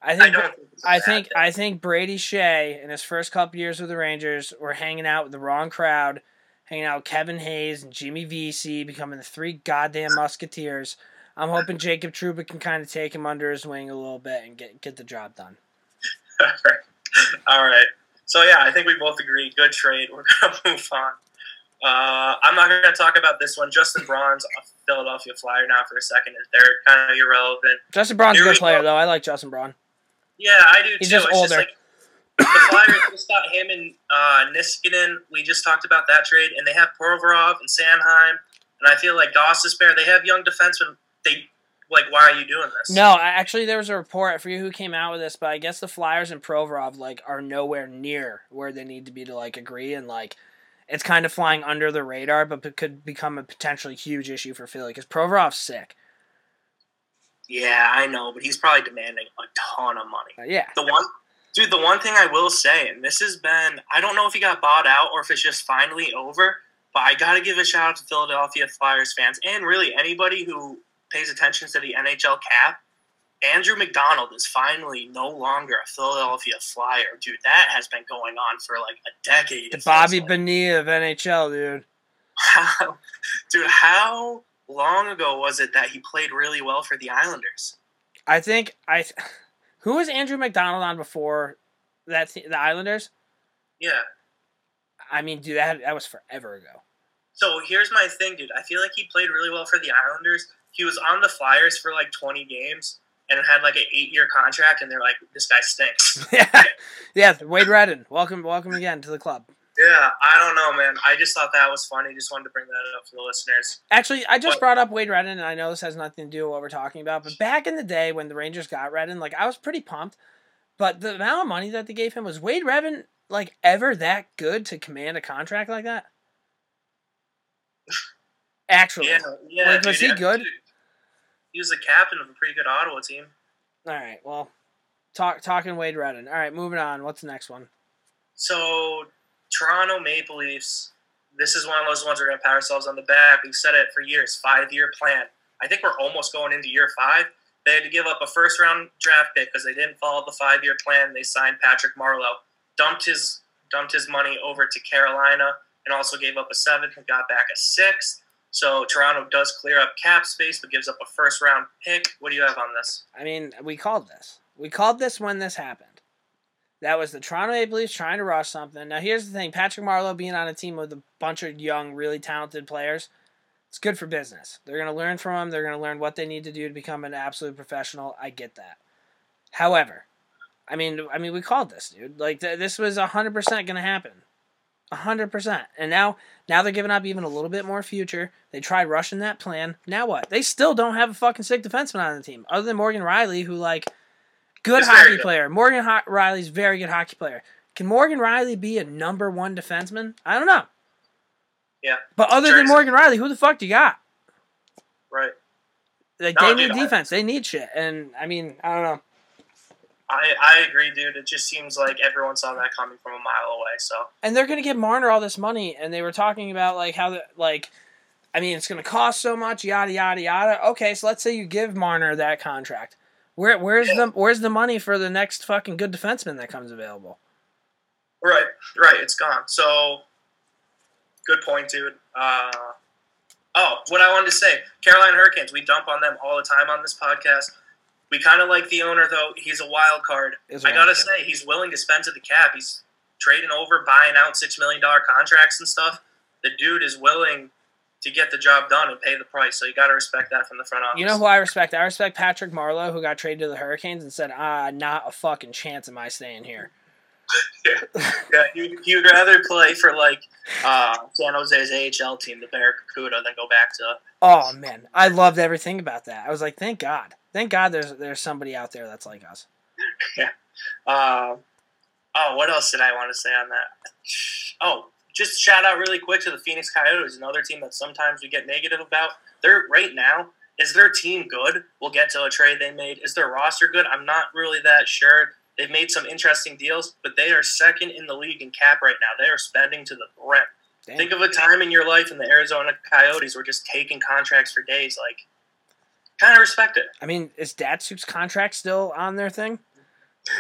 I I think don't think it's a I bad think thing. I think Brady Skjei in his first couple years with the Rangers were hanging out with the wrong crowd, hanging out with Kevin Hayes and Jimmy Vesey, becoming the three goddamn musketeers. I'm hoping Jacob Trouba can kind of take him under his wing a little bit and get get the job done. All right. So yeah, I think we both agree. Good trade. We're gonna move on. Uh, I'm not gonna talk about this one. Justin Braun's Philadelphia Flyer now for a second and third, kind of irrelevant. Justin Braun's a good player go. though. I like Justin Braun. Yeah, I do He's too. just it's older. just like the Flyers just got him and uh, Niskanen. We just talked about that trade, and they have Provorov and Sanheim, and I feel like Gostisbehere. They have young defensemen. They like, why are you doing this? No, actually, there was a report. I forget who came out with this, but I guess the Flyers and Provorov like are nowhere near where they need to be to like agree, and like it's kind of flying under the radar, but it could become a potentially huge issue for Philly because Provorov's sick. Yeah, I know, but he's probably demanding a ton of money. Uh, yeah, The one Dude, the one thing I will say, and this has been, I don't know if he got bought out or if it's just finally over, but I got to give a shout out to Philadelphia Flyers fans and really anybody who pays attention to the NHL cap. Andrew MacDonald is finally no longer a Philadelphia Flyer. Dude, that has been going on for like a decade. The Bobby like. Bonilla of NHL, dude. How, dude, how long ago was it that he played really well for the Islanders? I think I. Who was Andrew MacDonald on before that? The Islanders. Yeah. I mean, dude, that that was forever ago. So here's my thing, dude. I feel like he played really well for the Islanders. He was on the Flyers for like 20 games and had like an eight year contract, and they're like, this guy stinks. yeah, yeah. Wade Redden, welcome, welcome again to the club. yeah, I don't know, man. I just thought that was funny. Just wanted to bring that up for the listeners. Actually, I just What? brought up Wade Redden, and I know this has nothing to do with what we're talking about, but back in the day when the Rangers got Redden, like I was pretty pumped. But the amount of money that they gave him was Wade Redden like ever that good to command a contract like that? Actually, Yeah, yeah. Like, was dude, he yeah, good? dude. He was the captain of a pretty good Ottawa team. all right. Well, talk talking Wade Redden. All right, moving on. What's the next one? So Toronto Maple Leafs. This is one of those ones we're gonna pat ourselves on the back. We've said it for years. Five year plan. I think we're almost going into year five. They had to give up a first round draft pick because they didn't follow the five year plan. They signed Patrick Marleau, dumped his dumped his money over to Carolina, and also gave up a seventh and got back a sixth. So Toronto does clear up cap space, but gives up a first round pick. What do you have on this? I mean, we called this. We called this when this happened. That was the Toronto Maple Leafs trying to rush something. Now, here's the thing: Patrick Marleau being on a team with a bunch of young, really talented players, it's good for business. They're going to learn from him. They're going to learn what they need to do to become an absolute professional. I get that. However, I mean, I mean, we called this, dude. Like th- this was hundred percent going to happen, hundred percent. And now, now they're giving up even a little bit more future. They tried rushing that plan. Now what? They still don't have a fucking sick defenseman on the team, other than Morgan Rielly, who like good He's hockey player. Morgan Ho- Rielly's very good hockey player. Can Morgan Rielly be a number one defenseman? I don't know. Yeah. But other than Morgan Rielly, who the fuck do you got? Right. Like No, they need defense. They need shit. And I mean, I don't know. I, I agree, dude. It just seems like everyone saw that coming from a mile away. So and they're gonna give Marner all this money, and they were talking about like how the like, I mean, it's gonna cost so much, yada yada yada. Okay, so let's say you give Marner that contract. Where where's Yeah. the where's the money for the next fucking good defenseman that comes available? right, right, it's gone. So good point, dude. Uh, oh, what I wanted to say, Carolina Hurricanes. We dump on them all the time on this podcast. We kind of like the owner though. He's a wild card. I gotta say, he's willing to spend to the cap. He's trading over, buying out six million dollar contracts and stuff. The dude is willing to get the job done and pay the price. So you got to respect that from the front office. You know who I respect? I respect Patrick Marleau, who got traded to the Hurricanes and said, "Ah, not a fucking chance am I staying here." Yeah, he, he would rather play for like uh, San Jose's AHL team, the Barracuda, than go back to. Oh man, I loved everything about that. I was like, thank God, thank God, there's there's somebody out there that's like us. Uh, oh, what else did I want to say on that? Oh, just shout out really quick to the Phoenix Coyotes, another team that sometimes we get negative about. They're right now. Is their team good? We'll get to a trade they made. Is their roster good? I'm not really that sure. They've made some interesting deals, but they are second in the league in cap right now. They are spending to the brim. Think of a time in your life when the Arizona Coyotes were just taking contracts for days. Like, kind of respect it. I mean, is Datsyuk's contract still on their thing?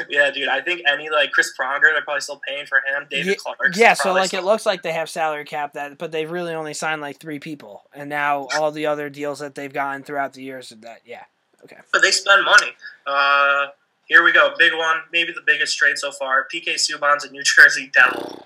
Yeah, dude. I think any like Chris Pronger, they're probably still paying for him. David Ye- Clark. yeah, so like it looks like they have salary cap that, but they've really only signed like three people, and now all the other deals that they've gotten throughout the years of that, yeah, okay. but they spend money. Uh, here we go. Big one, maybe the biggest trade so far. PK Subban's a New Jersey Devil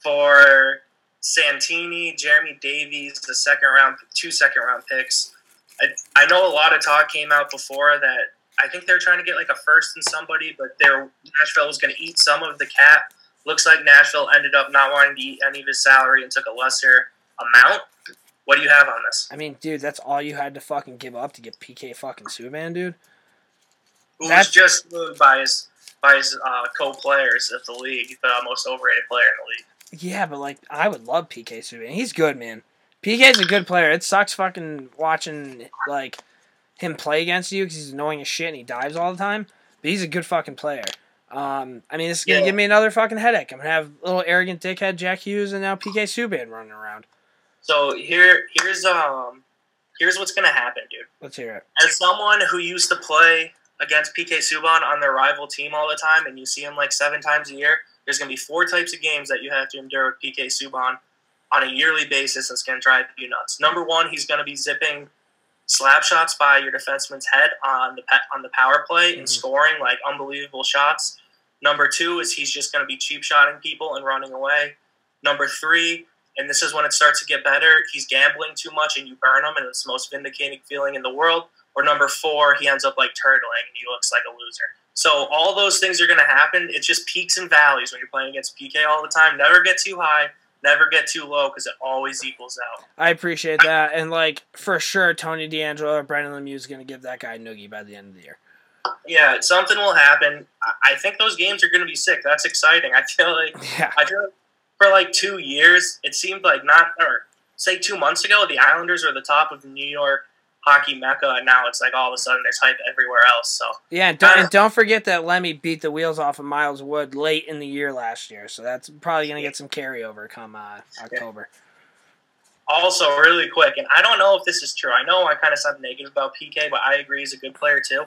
for Santini, Jeremy Davies, the second round, two second round picks. I, I know a lot of talk came out before that I think they're trying to get like a first in somebody, but they're Nashville was going to eat some of the cap. Looks like Nashville ended up not wanting to eat any of his salary and took a lesser amount. What do you have on this? I mean, dude, that's all you had to fucking give up to get PK fucking Subban, dude. who That's- was just moved by his by his uh, co-players of the league, the most overrated player in the league. Yeah, but like, I would love PK Subban. He's good, man. PK's a good player. It sucks fucking watching like him play against you because he's annoying as shit and he dives all the time. But he's a good fucking player. Um, I mean, this is gonna Yeah. give me another fucking headache. I'm gonna have little arrogant dickhead Jack Hughes and now PK Subban running around. So here, here's um, here's what's gonna happen, dude. Let's hear it. As someone who used to play against PK Subban on their rival team all the time, and you see him like seven times a year, there's gonna be four types of games that you have to endure with PK Subban on a yearly basis. That's gonna drive you nuts. Number one, he's gonna be zipping slap shots by your defenseman's head on the on the power play and Mhm. scoring like unbelievable shots. Number two is he's just going to be cheap shotting people and running away. Number three, and this is when it starts to get better, he's gambling too much and you burn him, and it's the most vindicating feeling in the world. Or number four, he ends up like turtling and he looks like a loser. So all those things are going to happen. It's just peaks and valleys when you're playing against PK all the time. Never get too high, never get too low because it always equals out. I appreciate that, and like for sure, Tony DeAngelo or Brendan Lemieux is gonna give that guy noogie by the end of the year. Yeah, something will happen. I- I think those games are going to be sick. That's exciting. I feel like Yeah, I feel like for like two years, it seemed like not, or say two months ago, the Islanders were the top of New York hockey mecca, and now it's like all of a sudden there's hype everywhere else. So yeah, and don't, and don't forget that Lemmy beat the wheels off of Miles Wood late in the year last year, so that's probably gonna get some carryover come uh, October. also really quick, and I don't know if this is true. I know I kind of sound negative about PK, but I agree he's a good player too.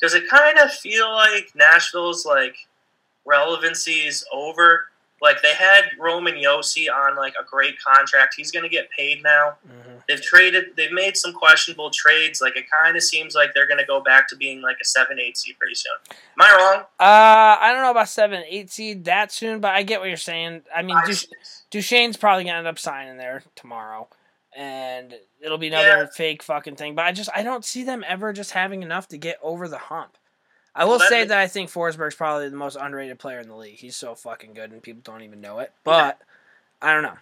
Does it kind of feel like Nashville's like relevancy is over? Like they had Roman Josi on like a great contract. He's going to get paid now. hmm They've traded. They've made some questionable trades. Like it kind of seems like they're going to go back to being like a seven, eight seed pretty soon. Am I wrong? Uh, I don't know about seven, eight seed that soon, but I get what you're saying. I mean, I- Duch- Duchene's probably gonna end up signing there tomorrow, and it'll be another Yeah. fake fucking thing. But I just I don't see them ever just having enough to get over the hump. I will Well, say that I think Forsberg's probably the most underrated player in the league. He's so fucking good, and people don't even know it. But I don't know.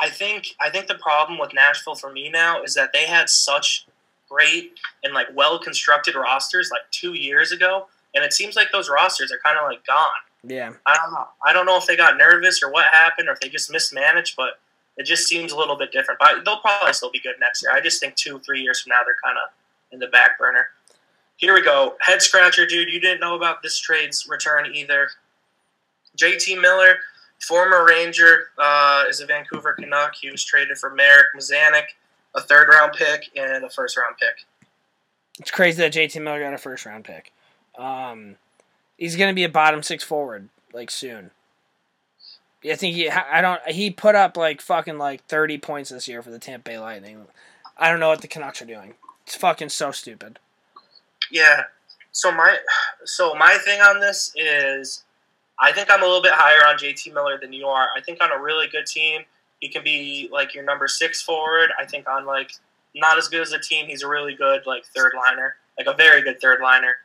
I think I think the problem with Nashville for me now is that they had such great and like well constructed rosters like two years ago, and it seems like those rosters are kind of like gone. Yeah, I don't know. I don't know if they got nervous or what happened, or if they just mismanaged, but it just seems a little bit different. But they'll probably still be good next year. I just think two, three years from now they're kind of in the back burner. Here we go. Head scratcher, dude. You didn't know about this trade's return either. JT Miller, former Ranger, uh, is a Vancouver Canuck. He was traded for Marek Mazanec, a third round pick, and a first round pick. it's crazy that JT Miller got a first round pick. Um, he's gonna be a bottom six forward like soon. I think he. I don't. He put up like fucking like thirty points this year for the Tampa Bay Lightning. I don't know what the Canucks are doing. It's fucking so stupid. Yeah. So my so my thing on this is I think I'm a little bit higher on JT Miller than you are. I think on a really good team, he can be like your number six forward. I think on like not as good as a team, he's a really good like third liner, like a very good third liner.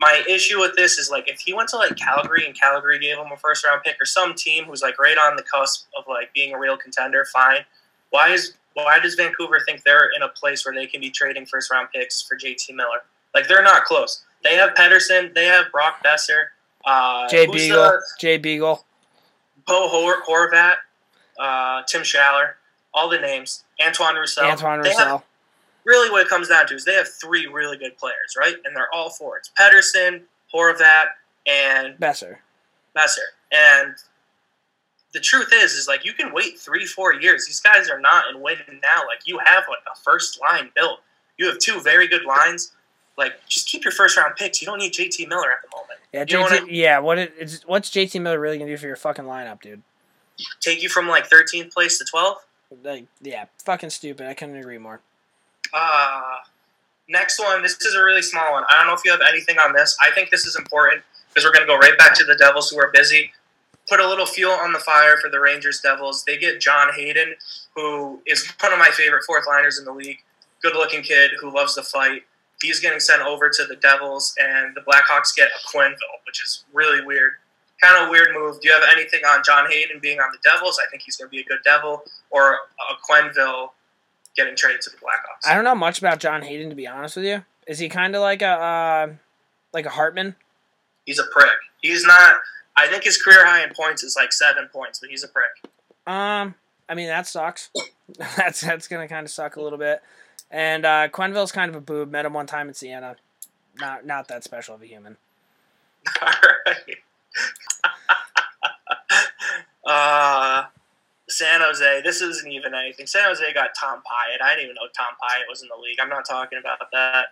My issue with this is like if he went to like Calgary and Calgary gave him a first round pick or some team who's like right on the cusp of like being a real contender, fine. Why is why does Vancouver think they're in a place where they can be trading first round picks for JT Miller? Like they're not close. They have Pettersson, they have Brock Boeser, uh, Jay Beagle, the- Jay Beagle. Bo Hor- Horvat, uh, Tim Schaller, all the names. Antoine Roussel. Antoine They have- really, what it comes down to is they have three really good players, right? And they're all forwards: Pettersson, Horvat, and Boeser. Boeser. And the truth is, is like you can wait three, four years. These guys are not in winning now. Like you have like a first line built. You have two very good lines. Like just keep your first round picks. You don't need JT Miller at the moment. Yeah, You know what I mean? yeah. What it, it's, what's JT Miller really gonna do for your fucking lineup, dude? Take you from like 13th place to 12th. Like, yeah, fucking stupid. I couldn't agree more. Uh, next one. This is a really small one. I don't know if you have anything on this. I think this is important because we're going to go right back to the Devils who are busy. Put a little fuel on the fire for the Rangers Devils. They get John Hayden, who is one of my favorite fourth liners in the league. Good looking kid who loves to fight. He's getting sent over to the Devils, and the Blackhawks get a Quenneville, which is really weird. Kind of weird move. Do you have anything on John Hayden being on the Devils? I think he's going to be a good Devil, or a Quenneville getting traded to the Blackhawks. I don't know much about John Hayden to be honest with you. Is he kind of like a uh, like a Hartman? he's a prick. He's not. I think his career high in points is like seven points, but he's a prick. Um, I mean that sucks. that's that's gonna kind of suck a little bit. And uh, Quenneville's kind of a boob. Met him one time in Siena. Not not that special of a human. All right. uh, San Jose. This isn't even anything. San Jose got Tom Pyatt. I didn't even know Tom Pyatt was in the league. I'm not talking about that.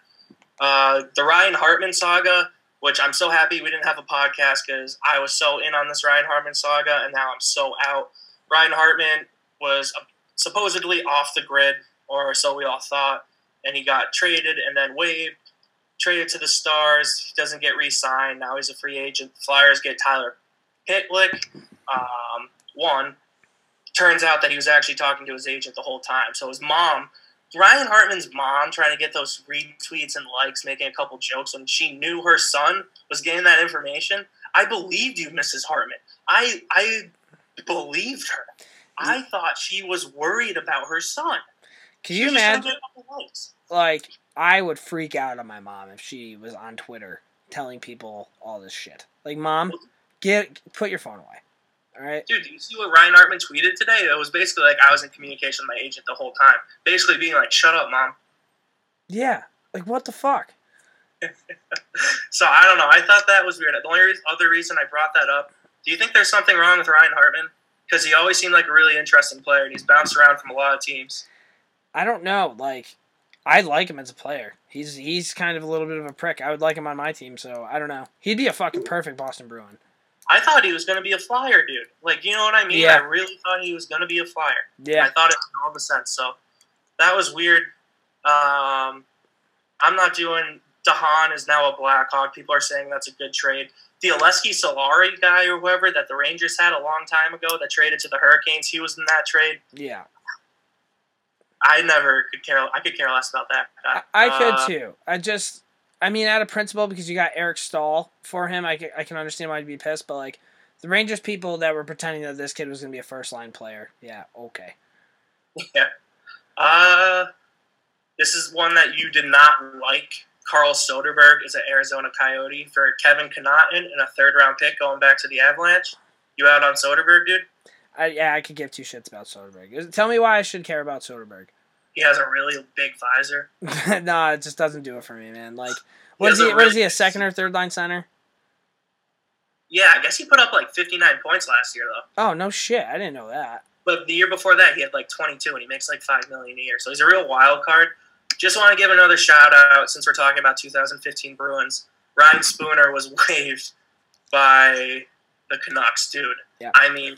Uh, the Ryan Hartman saga, which I'm so happy we didn't have a podcast because I was so in on this Ryan Hartman saga, and now I'm so out. Ryan Hartman was uh, supposedly off the grid, or so we all thought, and he got traded and then waived. Traded to the Stars. He doesn't get re-signed. Now he's a free agent. The Flyers get Tyler Pitlick. Um, one turns out that he was actually talking to his agent the whole time. So his mom, Ryan Hartman's mom, trying to get those retweets and likes, making a couple jokes when she knew her son was getting that information. I believed you, Mrs. Hartman. I I believed her. I mm. thought she was worried about her son. Can you was just trying imagine? get a couple likes. Like, I would freak out on my mom if she was on Twitter telling people all this shit. Like, mom, get put your phone away. All right. Dude, do you see what Ryan Hartman tweeted today? It was basically like I was in communication with my agent the whole time. Basically being like, shut up, mom. Yeah. Like, what the fuck? So I don't know. I thought that was weird. The only reason, other reason I brought that up, do you think there's something wrong with Ryan Hartman? Because he always seemed like a really interesting player and he's bounced around from a lot of teams. I don't know. Like, I like him as a player. He's he's kind of a little bit of a prick. I would like him on my team, so I don't know. He'd be a fucking perfect Boston Bruin. I thought he was going to be a flyer, dude. Like, you know what I mean? Yeah. I really thought he was going to be a flyer. Yeah. I thought it made all the sense. So that was weird. Um, I'm not doing. de Haan is now a Blackhawk. People are saying that's a good trade. The Aleksi Saarela guy or whoever that the Rangers had a long time ago that traded to the Hurricanes, he was in that trade. Yeah. I never could care. I could care less about that I, guy. I could Uh, too. I just, I mean, out of principle, because you got Eric Staal for him, I can, I can understand why you'd be pissed, but like, the Rangers people that were pretending that this kid was going to be a first line player, yeah, okay. Yeah. Uh, this is one that you did not like. Carl Soderberg is an Arizona Coyote for Kevin Connauton and a third round pick going back to the Avalanche. You out on Soderberg, dude? I, yeah, I could give two shits about Soderberg. Tell me why I should care about Soderberg. He has a really big visor. no, it just doesn't do it for me, man. Like, what is he? a What is he? A second or third line center? Yeah, I guess he put up like 59 points last year though. Oh no, shit! I didn't know that. But the year before that, he had like 22, and he makes like five million a year. So he's a real wild card. Just want to give another shout out since we're talking about 2015 Bruins. Ryan Spooner was waived by the Canucks, dude. Yeah. I mean,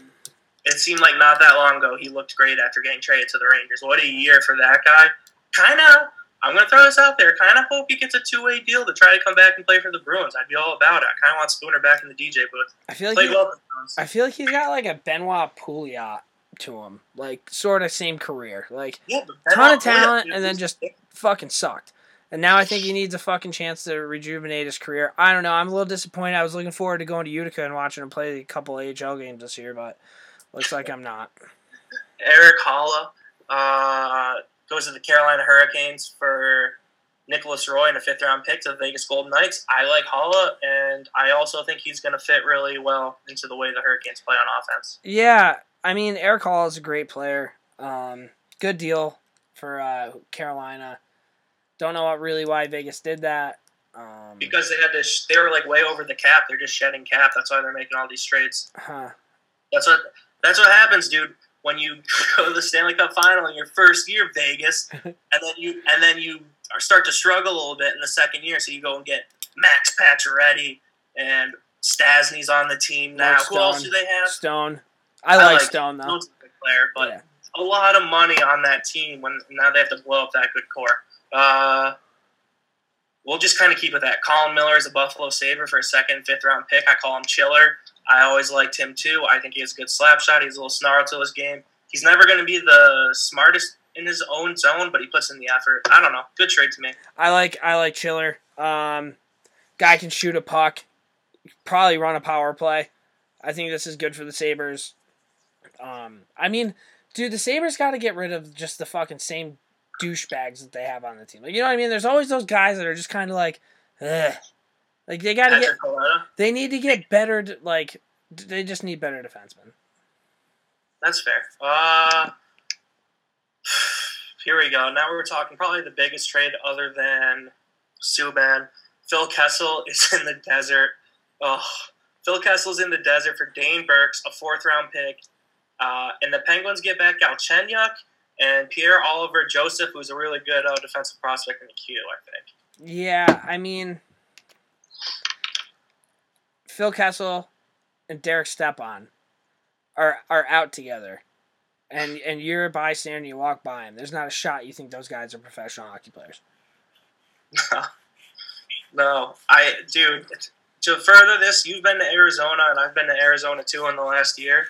it seemed like not that long ago he looked great after getting traded to the Rangers. What a year for that guy! Kind of. I'm gonna throw this out there. Kind of hope he gets a two-way deal to try to come back and play for the Bruins. I'd be all about it. I kind of want Spooner back in the DJ booth. I feel like he, well for the Bruins. I feel like he's got like a Benoit Pouliot to him, like sort of same career, like Yeah, ton of talent, Pouliot, and then just fucking sucked. And now I think he needs a fucking chance to rejuvenate his career. I don't know. I'm a little disappointed. I was looking forward to going to Utica and watching him play a couple AHL games this year, but looks like I'm not. Erik Haula uh, goes to the Carolina Hurricanes for Nicholas Roy and a fifth round pick to the Vegas Golden Knights. I like Holla, and I also think he's going to fit really well into the way the Hurricanes play on offense. Yeah, I mean Eric Hall is a great player. Um, good deal for uh, Carolina. Don't know what really why Vegas did that. Um, Because they had this, they were like way over the cap. They're just shedding cap. That's why they're making all these trades. huh. That's what that's what happens, dude. When you go to the Stanley Cup final in your first year, Vegas, and then you and then you start to struggle a little bit in the second year, so you go and get Max Pacioretty and Stastny's on the team now. Who else Stone. do they have? Good. I like, like Stone though. Stone's a good player, but Yeah. a lot of money on that team when now they have to blow up that good core. Uh, we'll just kind of keep it that. Colin Miller is a Buffalo Saber for a second, fifth round pick. I call him Chiller. I always liked him too. I think he has a good slap shot. He's a little snarl to his game. He's never going to be the smartest in his own zone, but he puts in the effort. I don't know. Good trade to me. I like I like Chiller. Um, guy can shoot a puck. Probably run a power play. I think this is good for the Sabres. Um, I mean, dude, the Sabres got to get rid of just the fucking same douchebags that they have on the team. Like, you know what I mean? There's always those guys that are just kind of like, ugh. Like they got to get. Coletta. They need to get better. Like they just need better defensemen. That's fair. Uh, here we go. Now we're talking probably the biggest trade other than Subban. Phil Kessel is in the desert. Oh, Phil Kessel's in the desert for Dane Birks, a fourth round pick. Uh, and the Penguins get back Galchenyuk and Pierre-Olivier Joseph, who's a really good uh, defensive prospect in the queue, I think. Yeah, I mean, Phil Kessel and Derek Stepan are are out together, and and you're a bystander. and You walk by them. There's not a shot you think those guys are professional hockey players. No, I, dude, to further this, you've been to Arizona and I've been to Arizona too in the last year.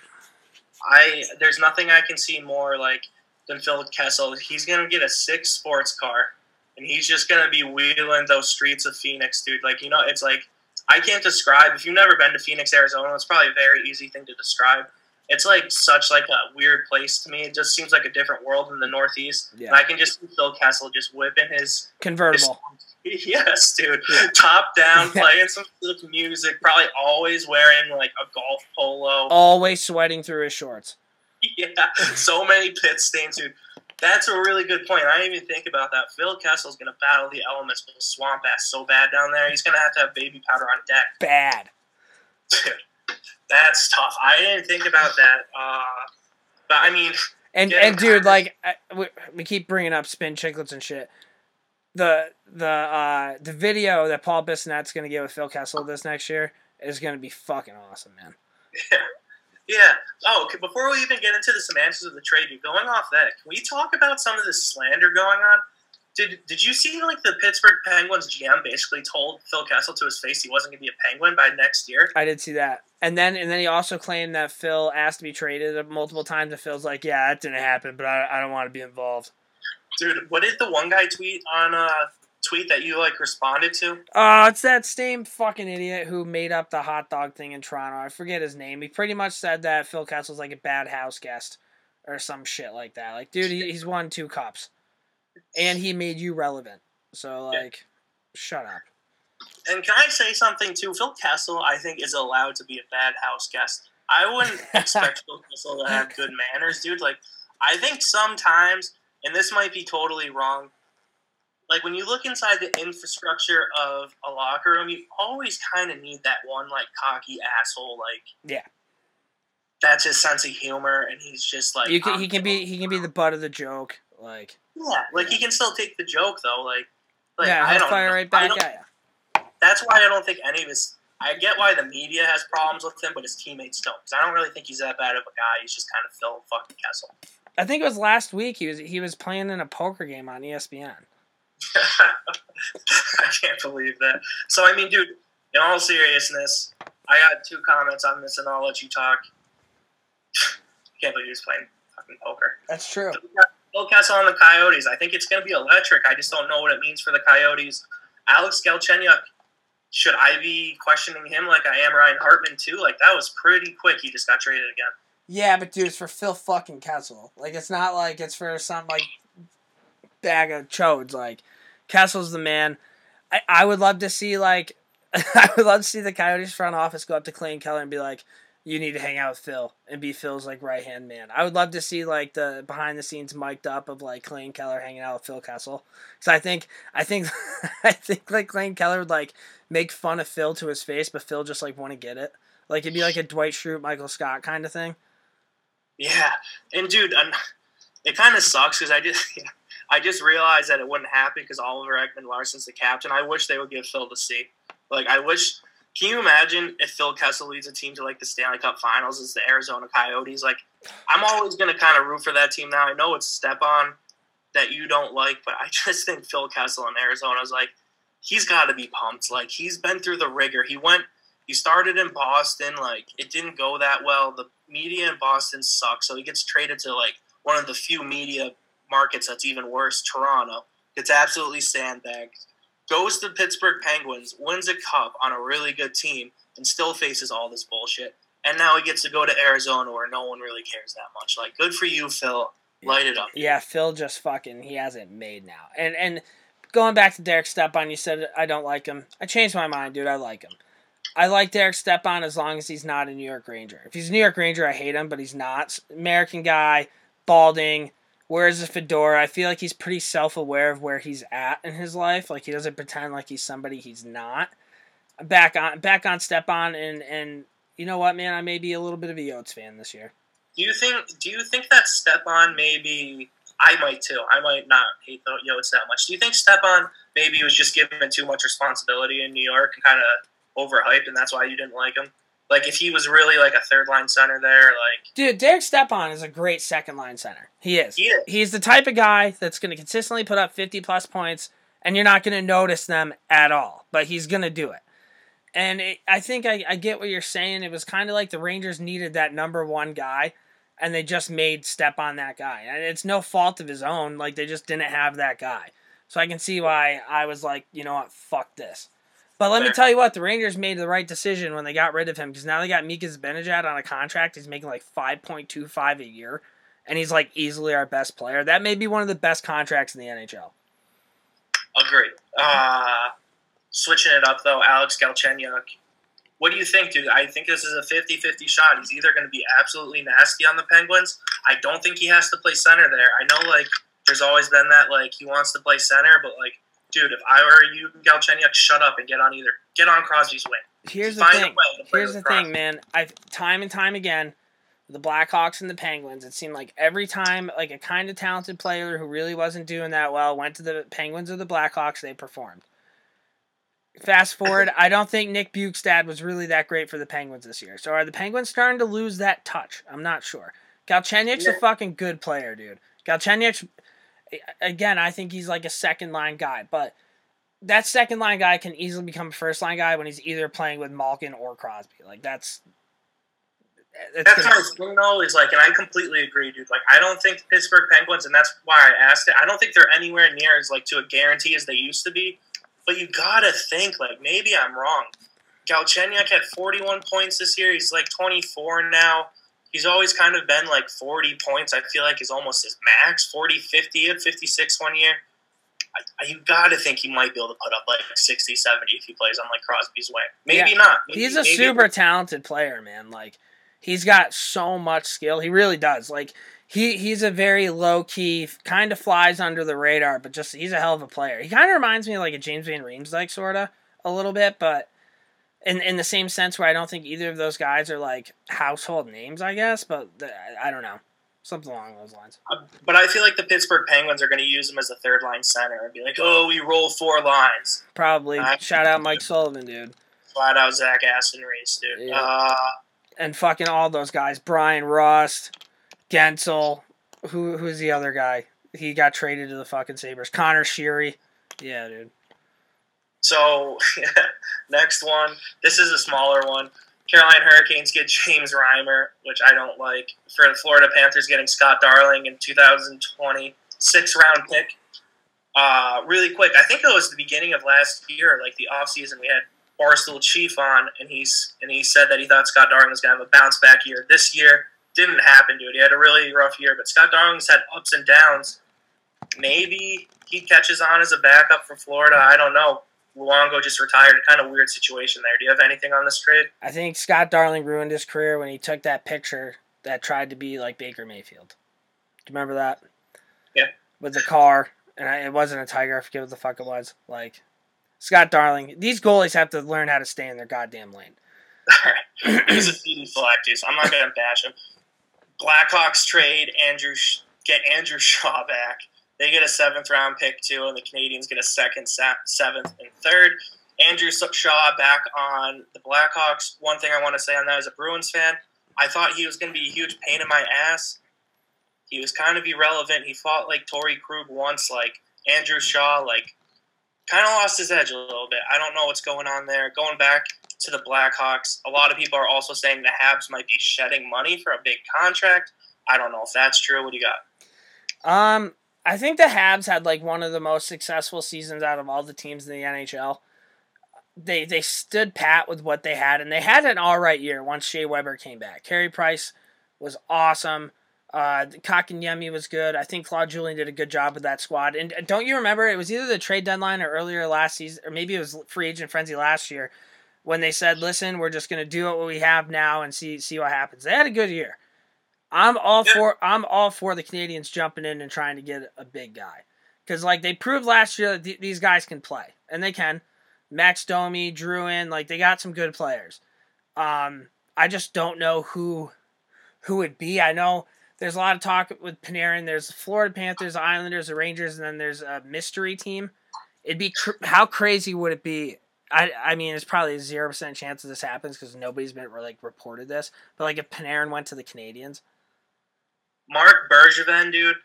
I, there's nothing I can see more like than Phil Kessel. He's to get a six sports car and he's just to be wheeling those streets of Phoenix, dude. Like, you know, it's like, I can't describe, if you've never been to Phoenix, Arizona, it's probably a very easy thing to describe. It's like such like a weird place to me. It just seems like a different world in the Northeast. Yeah. And I can just see Phil Kessel just whipping his Convertible. Yes, dude. Yeah. Top down, playing some music. Probably always wearing like a golf polo. Always sweating through his shorts. Yeah, so many pit stains, dude. That's a really good point. I didn't even think about that. Phil Kessel's gonna battle the elements with the swamp ass so bad down there. He's gonna have to have baby powder on deck. Bad. That's tough. I didn't think about that. Uh, but I mean, And and dude, like I, we, we keep bringing up Spittin' Chiclets and shit. The the uh the video that Paul Bissonnette's gonna get with Phil Kessel this next year is gonna be fucking awesome, man. Yeah. Oh, okay, before we even get into the semantics of the trade, going off that, can we talk about some of the slander going on? Did Did you see like the Pittsburgh Penguins GM basically told Phil Kessel to his face he wasn't going to be a Penguin by next year? I did see that. And then and then he also claimed that Phil asked to be traded multiple times and Phil's like, Yeah, that didn't happen, but I, I don't want to be involved. Dude, what did the one guy tweet on uh tweet that you like responded to? Oh, it's that same fucking idiot who made up the hot dog thing in Toronto. I forget his name. He pretty much said that Phil Kessel's like a bad house guest or some shit like that. Like, dude, he, he's won two cups. And he made you relevant. So, Yeah. like, shut up. And can I say something too? Phil Kessel, I think, is allowed to be a bad house guest. I wouldn't expect Phil Kessel to have good manners, dude. Like, I think sometimes, and this might be totally wrong, like when you look inside the infrastructure of a locker room, you always kind of need that one like cocky asshole, like Yeah. that's his sense of humor, and he's just like You can, he can be he can be the butt of the joke. Like, yeah, like he can still take the joke though, like like yeah, I don't fire right back at you. that's why I don't think any of his. I get why the media has problems with him, but his teammates don't. Because I don't really think he's that bad of a guy. He's just kind of Phil fucking Kessel. I think it was last week he was he was playing in a poker game on ESPN. I can't believe that. So I mean, dude, in all seriousness, I got two comments on this, and I'll let you talk. can't believe he was playing fucking poker. That's true. Phil Kessel on the Coyotes. I think it's going to be electric. I just don't know what it means for the Coyotes. Alex Galchenyuk. Should I be questioning him like I am Ryan Hartman too? Like that was pretty quick. He just got traded again. Yeah, but dude, it's for Phil fucking Kessel. Like, it's not like it's for some like bag of chodes. Like, Kessel's the man. I, I would love to see like I would love to see the Coyotes front office go up to Clayton Keller and be like, "You need to hang out with Phil and be Phil's like right hand man." I would love to see like the behind the scenes mic'd up of like Clayton Keller hanging out with Phil Kessel. Because I think I think I think like Clayton Keller would like make fun of Phil to his face, but Phil just like want to get it. Like it'd be like a Dwight Schrute, Michael Scott kind of thing. Yeah, and dude, i it kind of sucks because I just I just realized that it wouldn't happen because Oliver Ekman-Larsson's the captain. I wish they would give Phil the C. Like I wish. Can you imagine if Phil Kessel leads a team to like the Stanley Cup Finals as the Arizona Coyotes? Like I'm always gonna kind of root for that team now. I know it's Stepan that you don't like, but I just think Phil Kessel in Arizona is like he's got to be pumped. Like he's been through the rigor. He went. He started in Boston. Like it didn't go that well. The media in Boston sucks. So he gets traded to like one of the few media markets that's even worse, Toronto. Gets absolutely sandbagged. Goes to the Pittsburgh Penguins, wins a cup on a really good team, and still faces all this bullshit. And now he gets to go to Arizona where no one really cares that much. Like, good for you, Phil. Light it up. Yeah, Phil just fucking he hasn't made now. And and going back to Derek Stepan, you said I don't like him. I changed my mind, dude. I like him. I like Derek Stepan as long as he's not a New York Ranger. If he's a New York Ranger, I hate him, but he's not. American guy, balding, wears a fedora. I feel like he's pretty self aware of where he's at in his life. Like he doesn't pretend like he's somebody he's not. back on back on Stepan and and you know what man I may be a little bit of a Yotes fan this year. Do you think? Do you think that Stepan maybe? I might too. I might not hate the Yotes that much. Do you think Stepan maybe was just given too much responsibility in New York and kind of overhyped, and that's why you didn't like him? Like if he was really like a third line center there, like Dude, Derek Stepan is a great second line center. He is. He is. He's the type of guy that's going to consistently put up 50 plus points and you're not going to notice them at all, but he's going to do it. And it, I think I, I get what you're saying. It was kind of like the Rangers needed that number one guy and they just made Stepan that guy. And it's no fault of his own. Like they just didn't have that guy. So I can see why I was like, you know what, fuck this. But let me tell you what, the Rangers made the right decision when they got rid of him because now they got Mika Zibanejad on a contract. He's making like five point two five a year, and he's like easily our best player. That may be one of the best contracts in the NHL. agree. Uh, switching it up though, Alex Galchenyuk. What do you think, dude? I think this is a 50-50 shot. He's either going to be absolutely nasty on the Penguins. I don't think he has to play center there. I know, like, there's always been that, like, he wants to play center, but, like, dude, if I were you, Galchenyuk, shut up and get on either. Get on Crosby's wing. Here's the Find a thing. way to play Here's the Crosby. thing, man. I've time and time again, the Blackhawks and the Penguins. It seemed like every time, like a kind of talented player who really wasn't doing that well went to the Penguins or the Blackhawks, they performed. Fast forward, I don't think Nick Bjugstad was really that great for the Penguins this year. So are the Penguins starting to lose that touch? I'm not sure. Galchenyuk's a fucking good player, dude. Galchenyuk's again, I think he's like a second line guy, but that second line guy can easily become a first line guy when he's either playing with Malkin or Crosby. Like that's that's That's how it's though is like, and I completely agree, dude. Like, I don't think the Pittsburgh Penguins, and that's why I asked it. I don't think they're anywhere near as like to a guarantee as they used to be. But you gotta think like maybe I'm wrong. Galchenyuk had 41 points this year. He's like 24 now. He's always kind of been like 40 points. I feel like is almost his max. 40, 50, he had 56 one year. I, I, you got to think he might be able to put up like 60, 70 if he plays on like Crosby's way. Maybe Yeah. not. Maybe- he's a maybe- super talented player, man. Like he's got so much skill. He really does. Like he he's a very low key, kind of flies under the radar, but just he's a hell of a player. He kind of reminds me of like a James Van Reems like sorta a little bit, but in in the same sense where I don't think either of those guys are like household names, I guess. But the, I, I don't know, something along those lines. But I feel like the Pittsburgh Penguins are going to use him as a third line center and be like, oh, we roll four lines. Probably I- shout out Mike Sullivan, dude. Flat out Zach Aston Reese, dude. Yeah. Uh, and fucking all those guys. Bryan Rust, Guentzel, who who's the other guy? He got traded to the fucking Sabres. Connor Sheary. Yeah, dude. So, next one. This is a smaller one. Carolina Hurricanes get James Reimer, which I don't like. For the Florida Panthers getting Scott Darling in 2020, six round pick. Uh, really quick, I think it was the beginning of last year, like the offseason, we had Barstool Chief on, and he's and he said that he thought Scott Darling was going to have a bounce back year. This year didn't happen, dude. He had a really rough year, but Scott Darling's had ups and downs. Maybe he catches on as a backup for Florida. I don't know. Luongo just retired. Kind of weird situation there. Do you have anything on this trade? I think Scott Darling ruined his career when he took that picture that tried to be like Baker Mayfield. Do you remember that? Yeah. With the car, and I, it wasn't a tiger. I forget what the fuck it was. Like Scott Darling. These goalies have to learn how to stay in their goddamn lane. He's a CD flag, dude. So I'm not going to bash him. Blackhawks trade Andrew get Andrew Shaw back. They get a seventh round pick too, and the Canadiens get a second, seventh, and third. Andrew Shaw back on the Blackhawks. One thing I want to say on that as a Bruins fan, I thought he was going to be a huge pain in my ass. He was kind of irrelevant. He fought like Torey Krug once. Like Andrew Shaw, like kind of lost his edge a little bit. I don't know what's going on there. Going back to the Blackhawks, a lot of people are also saying the Habs might be shedding money for a big contract. I don't know if that's true. What do you got? Um, I think the Habs had like one of the most successful seasons out of all the teams in the NHL. They they stood pat with what they had, and they had an all right year once Shea Weber came back. Carey Price was awesome. Uh, Kotkaniemi was good. I think Claude Julien did a good job with that squad. And don't you remember? It was either the trade deadline or earlier last season, or maybe it was free agent frenzy last year, when they said, "Listen, we're just going to do what we have now and see see what happens." They had a good year. I'm all Yeah. for I'm all for the Canadiens jumping in and trying to get a big guy because like they proved last year that th- these guys can play and they can. Max Domi, Drouin, like they got some good players. Um, I just don't know who who would be. I know there's a lot of talk with Panarin. There's the Florida Panthers, Islanders, the Rangers, and then there's a mystery team. It'd be cr- how crazy would it be? I I mean, it's probably a zero percent chance that this happens because nobody's been like reported this. But like if Panarin went to the Canadiens, Marc Bergevin, dude,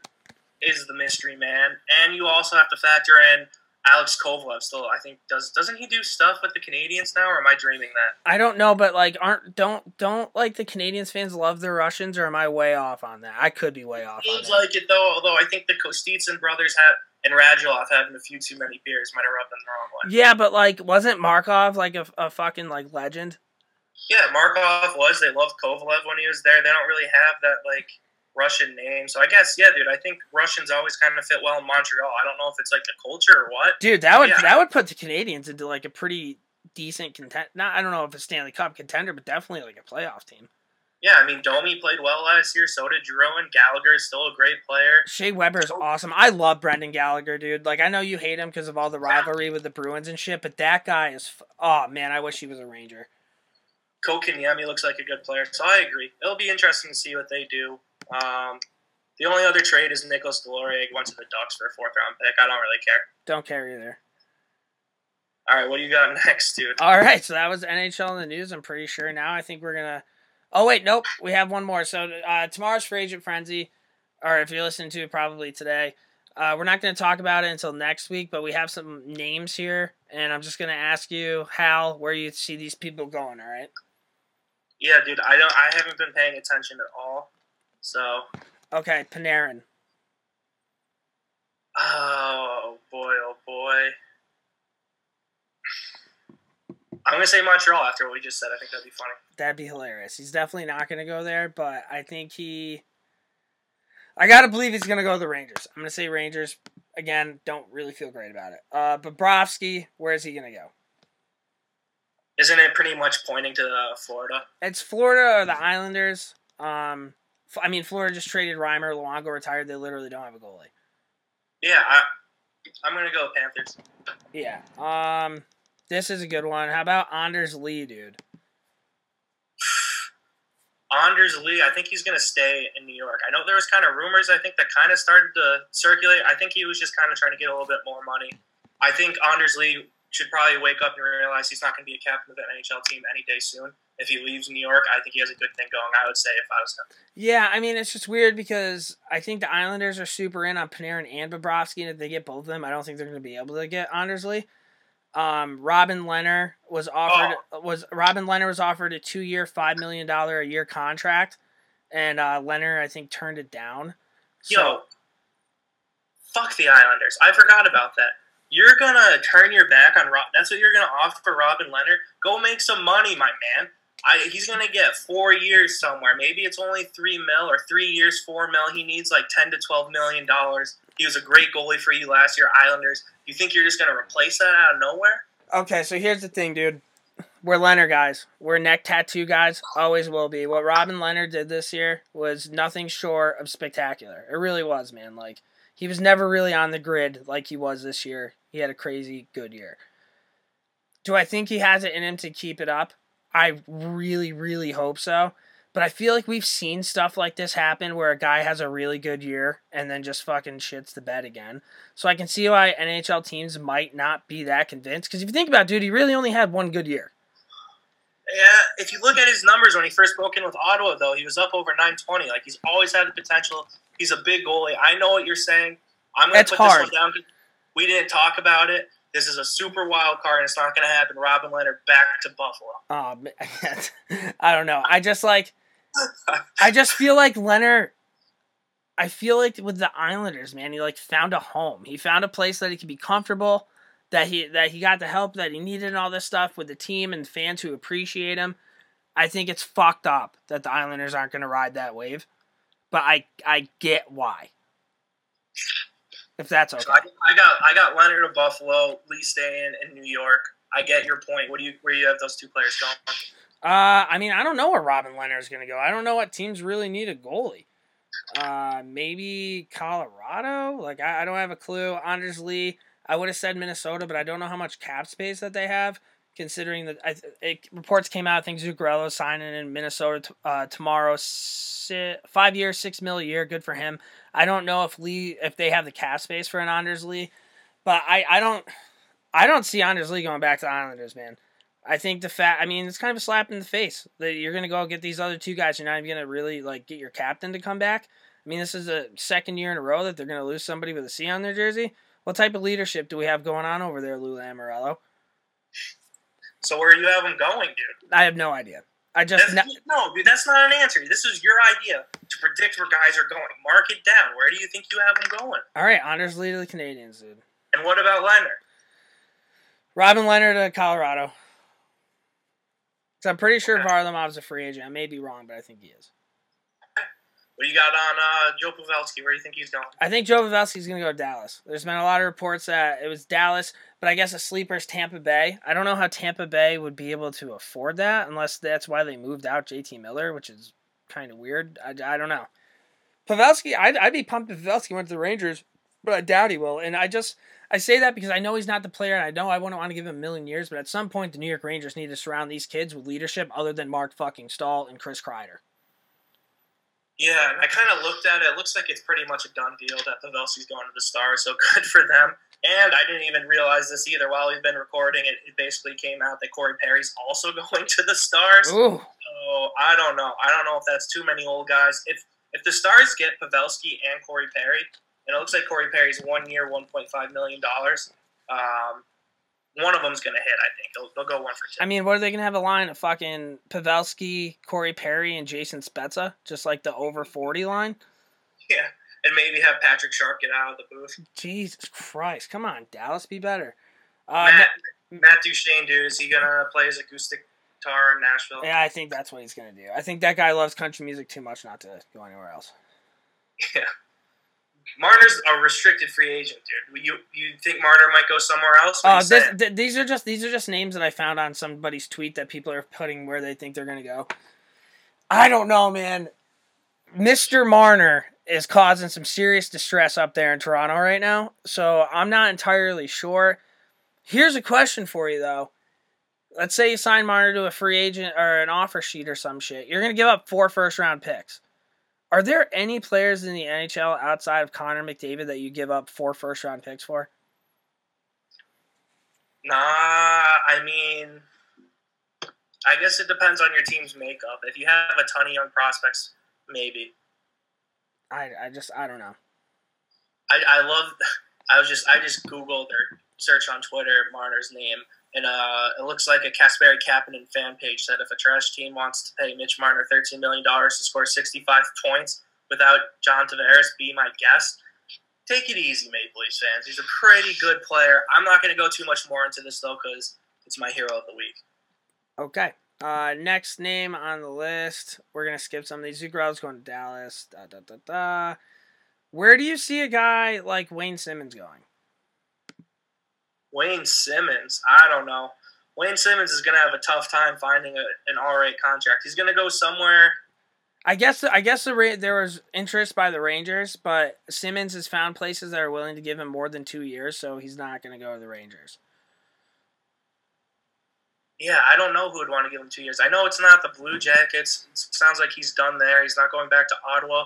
is the mystery man, and you also have to factor in Alex Kovalev. Still, I think does doesn't he do stuff with the Canadiens now, or am I dreaming that? I don't know, but like aren't don't don't like the Canadiens fans love the Russians, or am I way off on that? I could be way off. On Seems like it though. Although I think the Kostitsin brothers have and Radulov having a few too many beers might have rubbed them the wrong way. Yeah, but like, wasn't Markov like a, a fucking like legend? Yeah, Markov was. They loved Kovalev when he was there. They don't really have that like Russian name, so I guess yeah, dude. I think Russians always kind of fit well in Montreal. I don't know if it's like the culture or what. Dude, that would Yeah. that would put the Canadiens into like a pretty decent content. Not I don't know if a Stanley Cup contender, but definitely like a playoff team. Yeah, I mean Domi played well last year. So did Drouin. Gallagher is still a great player. Shea Weber is awesome. I love Brendan Gallagher, dude. Like I know you hate him because of all the rivalry with the Bruins and shit, but that guy is. f- Oh man, I wish he was a Ranger. Kotkaniemi looks like a good player, so I agree. It'll be interesting to see what they do. Um, the only other trade is Nicolas Deslauriers went to the Ducks for a fourth round pick. I don't really care. Don't care either. All right, what do you got next, dude? All right, so that was NHL in the news. I'm pretty sure now. I think we're gonna. Oh wait, nope. We have one more. So uh, tomorrow's free agent frenzy, or if you're listening to it, probably today. Uh, we're not going to talk about it until next week, but we have some names here, and I'm just going to ask you, Hal, where you see these people going. All right. Yeah, dude, I don't. I haven't been paying attention at all. So, Okay, Panarin. oh boy, oh boy. I'm gonna say Montreal after what we just said. I think that'd be funny. That'd be hilarious. He's definitely not to go there, but I think he. I gotta believe he's gonna go to the Rangers. I'm gonna say Rangers again. Don't really feel great about it. Uh, Bobrovsky, where is he gonna go? Isn't it pretty much pointing to uh, Florida? It's Florida or the Islanders. Um, I mean, Florida just traded Reimer. Luongo retired. They literally don't have a goalie. Yeah, I, I'm gonna go Panthers. Yeah. Um, this is a good one. How about Anders Lee, dude? Anders Lee, I think he's going to stay in New York. I know there was kind of rumors. I think that kind of started to circulate. I think he was just kind of trying to get a little bit more money. I think Anders Lee should probably wake up and realize he's not going to be a captain of an NHL team any day soon. If he leaves New York, I think he has a good thing going. I would say if I was him. Yeah, I mean, it's just weird because I think the Islanders are super in on Panarin and Bobrovsky, and if they get both of them, I don't think they're going to be able to get Anders Lee. Um, Robin Lehner was offered was Robin Lehner was offered a two year, five million dollar a year contract, and uh, Lehner I think turned it down. So, Yo, fuck the Islanders. I forgot about that. You're gonna turn your back on Rob. That's what you're gonna offer Robin Lehner. Go make some money, my man. I, he's gonna get four years somewhere. Maybe it's only three mil or three years, four mil. He needs like ten to twelve million dollars. He was a great goalie for you last year, Islanders. You think you're just gonna replace that out of nowhere? Okay, so here's the thing, dude. We're Lehner guys. We're neck tattoo guys. Always will be. What Robin Lehner did this year was nothing short of spectacular. It really was, man. Like he was never really on the grid like he was this year. He had a crazy good year. Do I think he has it in him to keep it up? I really, really hope so. But I feel like we've seen stuff like this happen where a guy has a really good year and then just fucking shits the bed again. So I can see why NHL teams might not be that convinced. Because if you think about it, dude, he really only had one good year. Yeah, if you look at his numbers when he first broke in with Ottawa, though, he was up over 920. Like he's always had the potential. He's a big goalie. I know what you're saying. I'm going to put hard. this one down. We didn't talk about it. This is a super wild card, and it's not going to happen. Robin Lehner back to Buffalo. Oh, man, I don't know. I just like, I just feel like Lehner. I feel like with the Islanders, man, he like found a home. He found a place that he could be comfortable. That he that he got the help that he needed and all this stuff with the team and fans who appreciate him. I think it's fucked up that the Islanders aren't going to ride that wave, but I I get why. If that's okay. So I, I got I got Lehner of Buffalo, Lee staying in New York. I get your point. What do you where you have those two players going? Uh, I mean, I don't know where Robin Lehner is going to go. I don't know what teams really need a goalie. Uh, maybe Colorado. Like I, I don't have a clue. Anders Lee. I would have said Minnesota, but I don't know how much cap space that they have. Considering that I, it, reports came out, I think Zuccarello signing in Minnesota t- uh, tomorrow, si- five years, six mil a year, good for him. I don't know if Lee if they have the cap space for an Anders Lee, but I, I don't I don't see Anders Lee going back to the Islanders, man. I think the fact I mean it's kind of a slap in the face that you're gonna go get these other two guys. You're not even gonna really like get your captain to come back. I mean this is the second year in a row that they're gonna lose somebody with a C on their jersey. What type of leadership do we have going on over there, Lou Lamoriello? So where do you have him going, dude? I have no idea. I just no, dude, that's not an answer. This is your idea to predict where guys are going. Mark it down. Where do you think you have them going? all right. Anders Lee to the Canadiens, dude. And what about Lehner? Robin Lehner to Colorado. So I'm pretty sure Varlamov's a free agent. I may be wrong, but I think he is. What do you got on uh, Joe Pavelski? Where do you think he's going? I think Joe Pavelski's going to go to Dallas. There's been a lot of reports that it was Dallas, but I guess a sleeper is Tampa Bay. I don't know how Tampa Bay would be able to afford that unless that's why they moved out JT Miller, which is kind of weird. I, I don't know. Pavelski, I'd, I'd be pumped if Pavelski went to the Rangers, but I doubt he will. And I just I say that because I know he's not the player, and I know I wouldn't want to give him a million years, but at some point the New York Rangers need to surround these kids with leadership other than Marc fucking Staal and Chris Kreider. Yeah, and I kind of looked at it. It looks like it's pretty much a done deal that Pavelski's going to the Stars, so good for them. And I didn't even realize this either while we've been recording. It, it basically came out that Corey Perry's also going to the Stars. Ooh, So I don't know. I don't know if that's too many old guys. If if the Stars get Pavelski and Corey Perry, and it looks like Corey Perry's one year, one point five million dollars. Um, one of them's gonna hit. I think they'll, they'll go one for two. I mean, what are they gonna have a line of fucking Pavelski, Corey Perry, and Jason Spezza, just like the over forty line? yeah, and maybe have Patrick Sharp get out of the booth. Jesus Christ, come on, Dallas, be better. Uh, Matt, Matt Duchene, dude, is he gonna play his acoustic guitar in Nashville? yeah, I think that's what he's gonna do. I think that guy loves country music too much not to go anywhere else. Yeah. Marner's a restricted free agent, dude. You you think Marner might go somewhere else? Uh, this, th- these are just these are just names that I found on somebody's tweet that people are putting where they think they're gonna go. I don't know, man. Mister Marner is causing some serious distress up there in Toronto right now, so I'm not entirely sure. Here's a question for you though. Let's say you sign Marner to a free agent or an offer sheet or some shit. You're gonna give up four first round picks. Are there any players in the NHL outside of Connor McDavid that you give up four first round picks for? Nah, I mean, I guess it depends on your team's makeup. If you have a ton of young prospects, maybe. I, I just I don't know. I, I love. I was just I just googled or searched on Twitter Marner's name, and uh, it looks like a Kasperi Kapanen fan page said if a trash team wants to pay Mitch Marner thirteen million dollars to score sixty five points without John Tavares, be my guest. Take it easy, Maple Leafs fans. He's a pretty good player. I'm not going to go too much more into this though, because it's my hero of the week. Okay. Uh, next name on the list. We're gonna skip some of these. Zuccarello's going to Dallas. Da, da, da, da. Where do you see a guy like Wayne Simmonds going? Wayne Simmonds, I don't know. Wayne Simmonds is going to have a tough time finding a, an right contract. He's going to go somewhere. I guess I guess the Ra- there was interest by the Rangers, but Simmonds has found places that are willing to give him more than two years, so he's not going to go to the Rangers. Yeah, I don't know who would want to give him two years. I know it's not the Blue Jackets. It sounds like he's done there. He's not going back to Ottawa.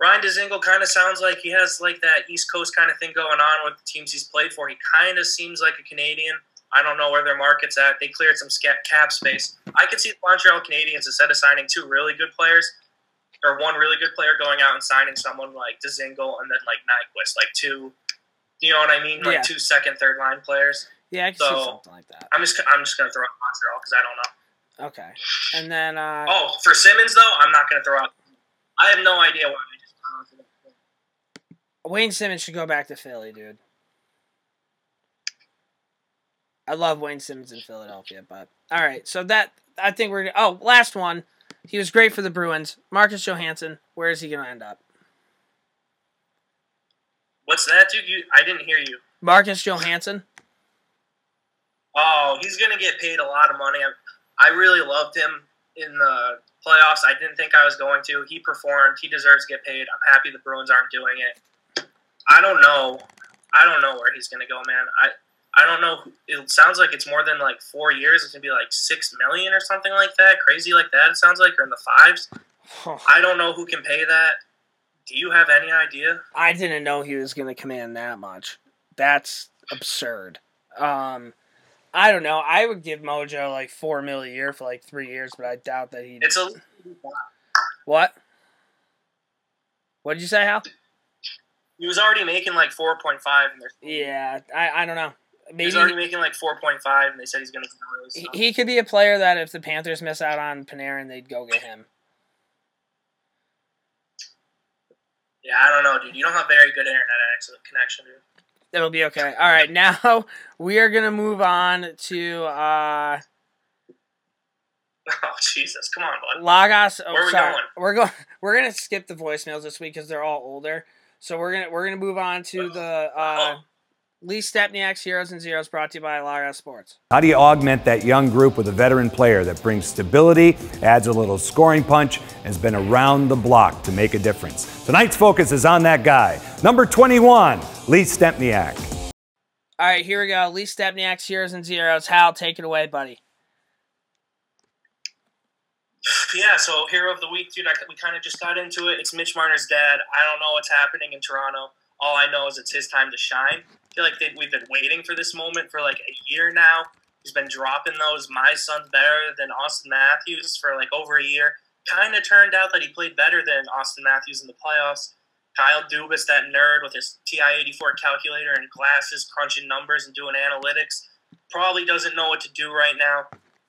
Ryan Dzingel kind of sounds like he has like that East Coast kind of thing going on with the teams he's played for. He kind of seems like a Canadian. I don't know where their market's at. They cleared some cap space. I could see the Montreal Canadiens instead of signing two really good players or one really good player going out and signing someone like Dzingel and then like Nyquist, like two. You know what I mean? Like Yeah. two second, third line players. Yeah, I can see something like that. I'm just I'm just gonna throw out Montreal because I don't know. Okay, and then uh, Oh, for Simmonds though, I'm not gonna throw out. I have no idea why I just threw out. Wayne Simmonds should go back to Philly, dude. I love Wayne Simmonds in Philadelphia, but all right. So that I think we're oh last one. He was great for the Bruins. Marcus Johansson. Where is he going to end up? What's that, dude? You, I didn't hear you. Marcus Johansson. Oh, he's gonna get paid a lot of money. I, I really loved him in the playoffs. I didn't think I was going to. He performed. He deserves to get paid. I'm happy the Bruins aren't doing it. I don't know. I don't know where he's gonna go, man. I I don't know. It sounds like it's more than like four years. It's gonna be like six million or something like that. Crazy like that. It sounds like or in the fives. I don't know who can pay that. Do you have any idea? I didn't know he was going to command that much. That's absurd. Um, I don't know. I would give Mojo like four mil a year for like three years, but I doubt that he. It's a what? What did you say, Hal? he was already making like four point five, and Yeah, I, I don't know. he was already Maybe making like four point five, and they said he's a release. he, he could be a player that if the Panthers miss out on Panarin, they'd go get him. Yeah, I don't know, dude. You don't have very good internet connection, dude. It'll be okay. All right, now we are gonna move on to uh Oh Jesus, come on, bud. Lagos. Oh, Where are we sorry. going? We're going. We're gonna skip the voicemails this week because they're all older. So we're gonna we're gonna move on to the uh, Lee Stempniak's Heroes and Zeros, brought to you by Lagos Sports. How do you augment that young group with a veteran player that brings stability, adds a little scoring punch, and has been around the block to make a difference? Tonight's focus is on that guy, number 21, Lee Stempniak. All right, here we go. Lee Stempniak's Heroes and Zeros. Hal, take it away, buddy. Yeah, so hero of the week, dude. I, we kind of just got into it. It's Mitch Marner's dad. I don't know what's happening in Toronto. All I know is it's his time to shine. I feel like they, we've been waiting for this moment for like a year now. He's been dropping those "my son's better than Auston Matthews" for like over a year. Kind of turned out that he played better than Auston Matthews in the playoffs. Kyle Dubas, that nerd with his TI-84 calculator and glasses, crunching numbers and doing analytics, probably doesn't know what to do right now.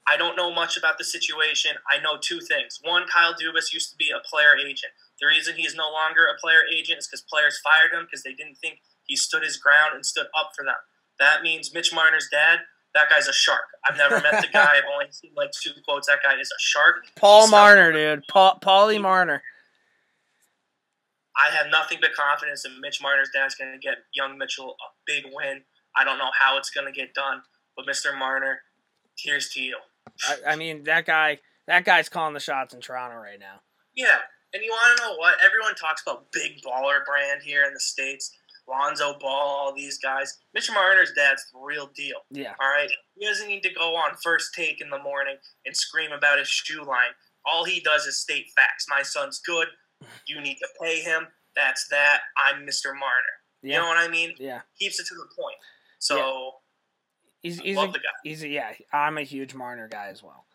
I don't know much about the situation. I know two things. One, Kyle Dubas used to be a player agent. The reason he's no longer a player agent is because players fired him because they didn't think he stood his ground and stood up for them. That means Mitch Marner's dad, that guy's a shark. I've never met the guy. I've only seen like two quotes. That guy is a shark. Paul Marner, dude. Paul Paulie Marner. I have nothing but confidence in Mitch Marner's dad's going to get young Mitchell a big win. I don't know how it's going to get done, but Mr. Marner, here's to you. I, I mean, that guy. That guy's calling the shots in Toronto right now. Yeah, and you want to know what? Everyone talks about big baller brand here in the states. Lonzo Ball, all these guys. Mitch Marner's dad's the real deal. Yeah. All right, he doesn't need to go on first take in the morning and scream about his shoe line. All he does is state facts. My son's good. You need to pay him. That's that. I'm Mr. Marner. You know what I mean? Yeah. Keeps it to the point. So He's I he's love a, the guy. he's a, yeah. I'm a huge Marner guy as well.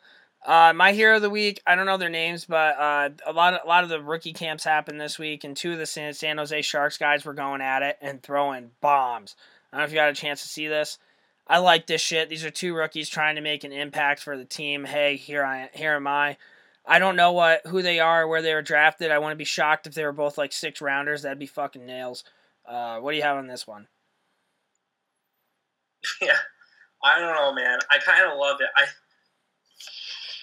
Uh, my hero of the week. I don't know their names, but uh, a lot of a lot of the rookie camps happened this week, and two of the San, San Jose Sharks guys were going at it and throwing bombs. I don't know if you got a chance to see this. I like this shit. These are two rookies trying to make an impact for the team. Hey, here I here am I. I don't know what who they are, where they were drafted. I want to be shocked if they were both like six rounders. That'd be fucking nails. Uh, what do you have on this one? yeah, I don't know, man. I kind of love it. I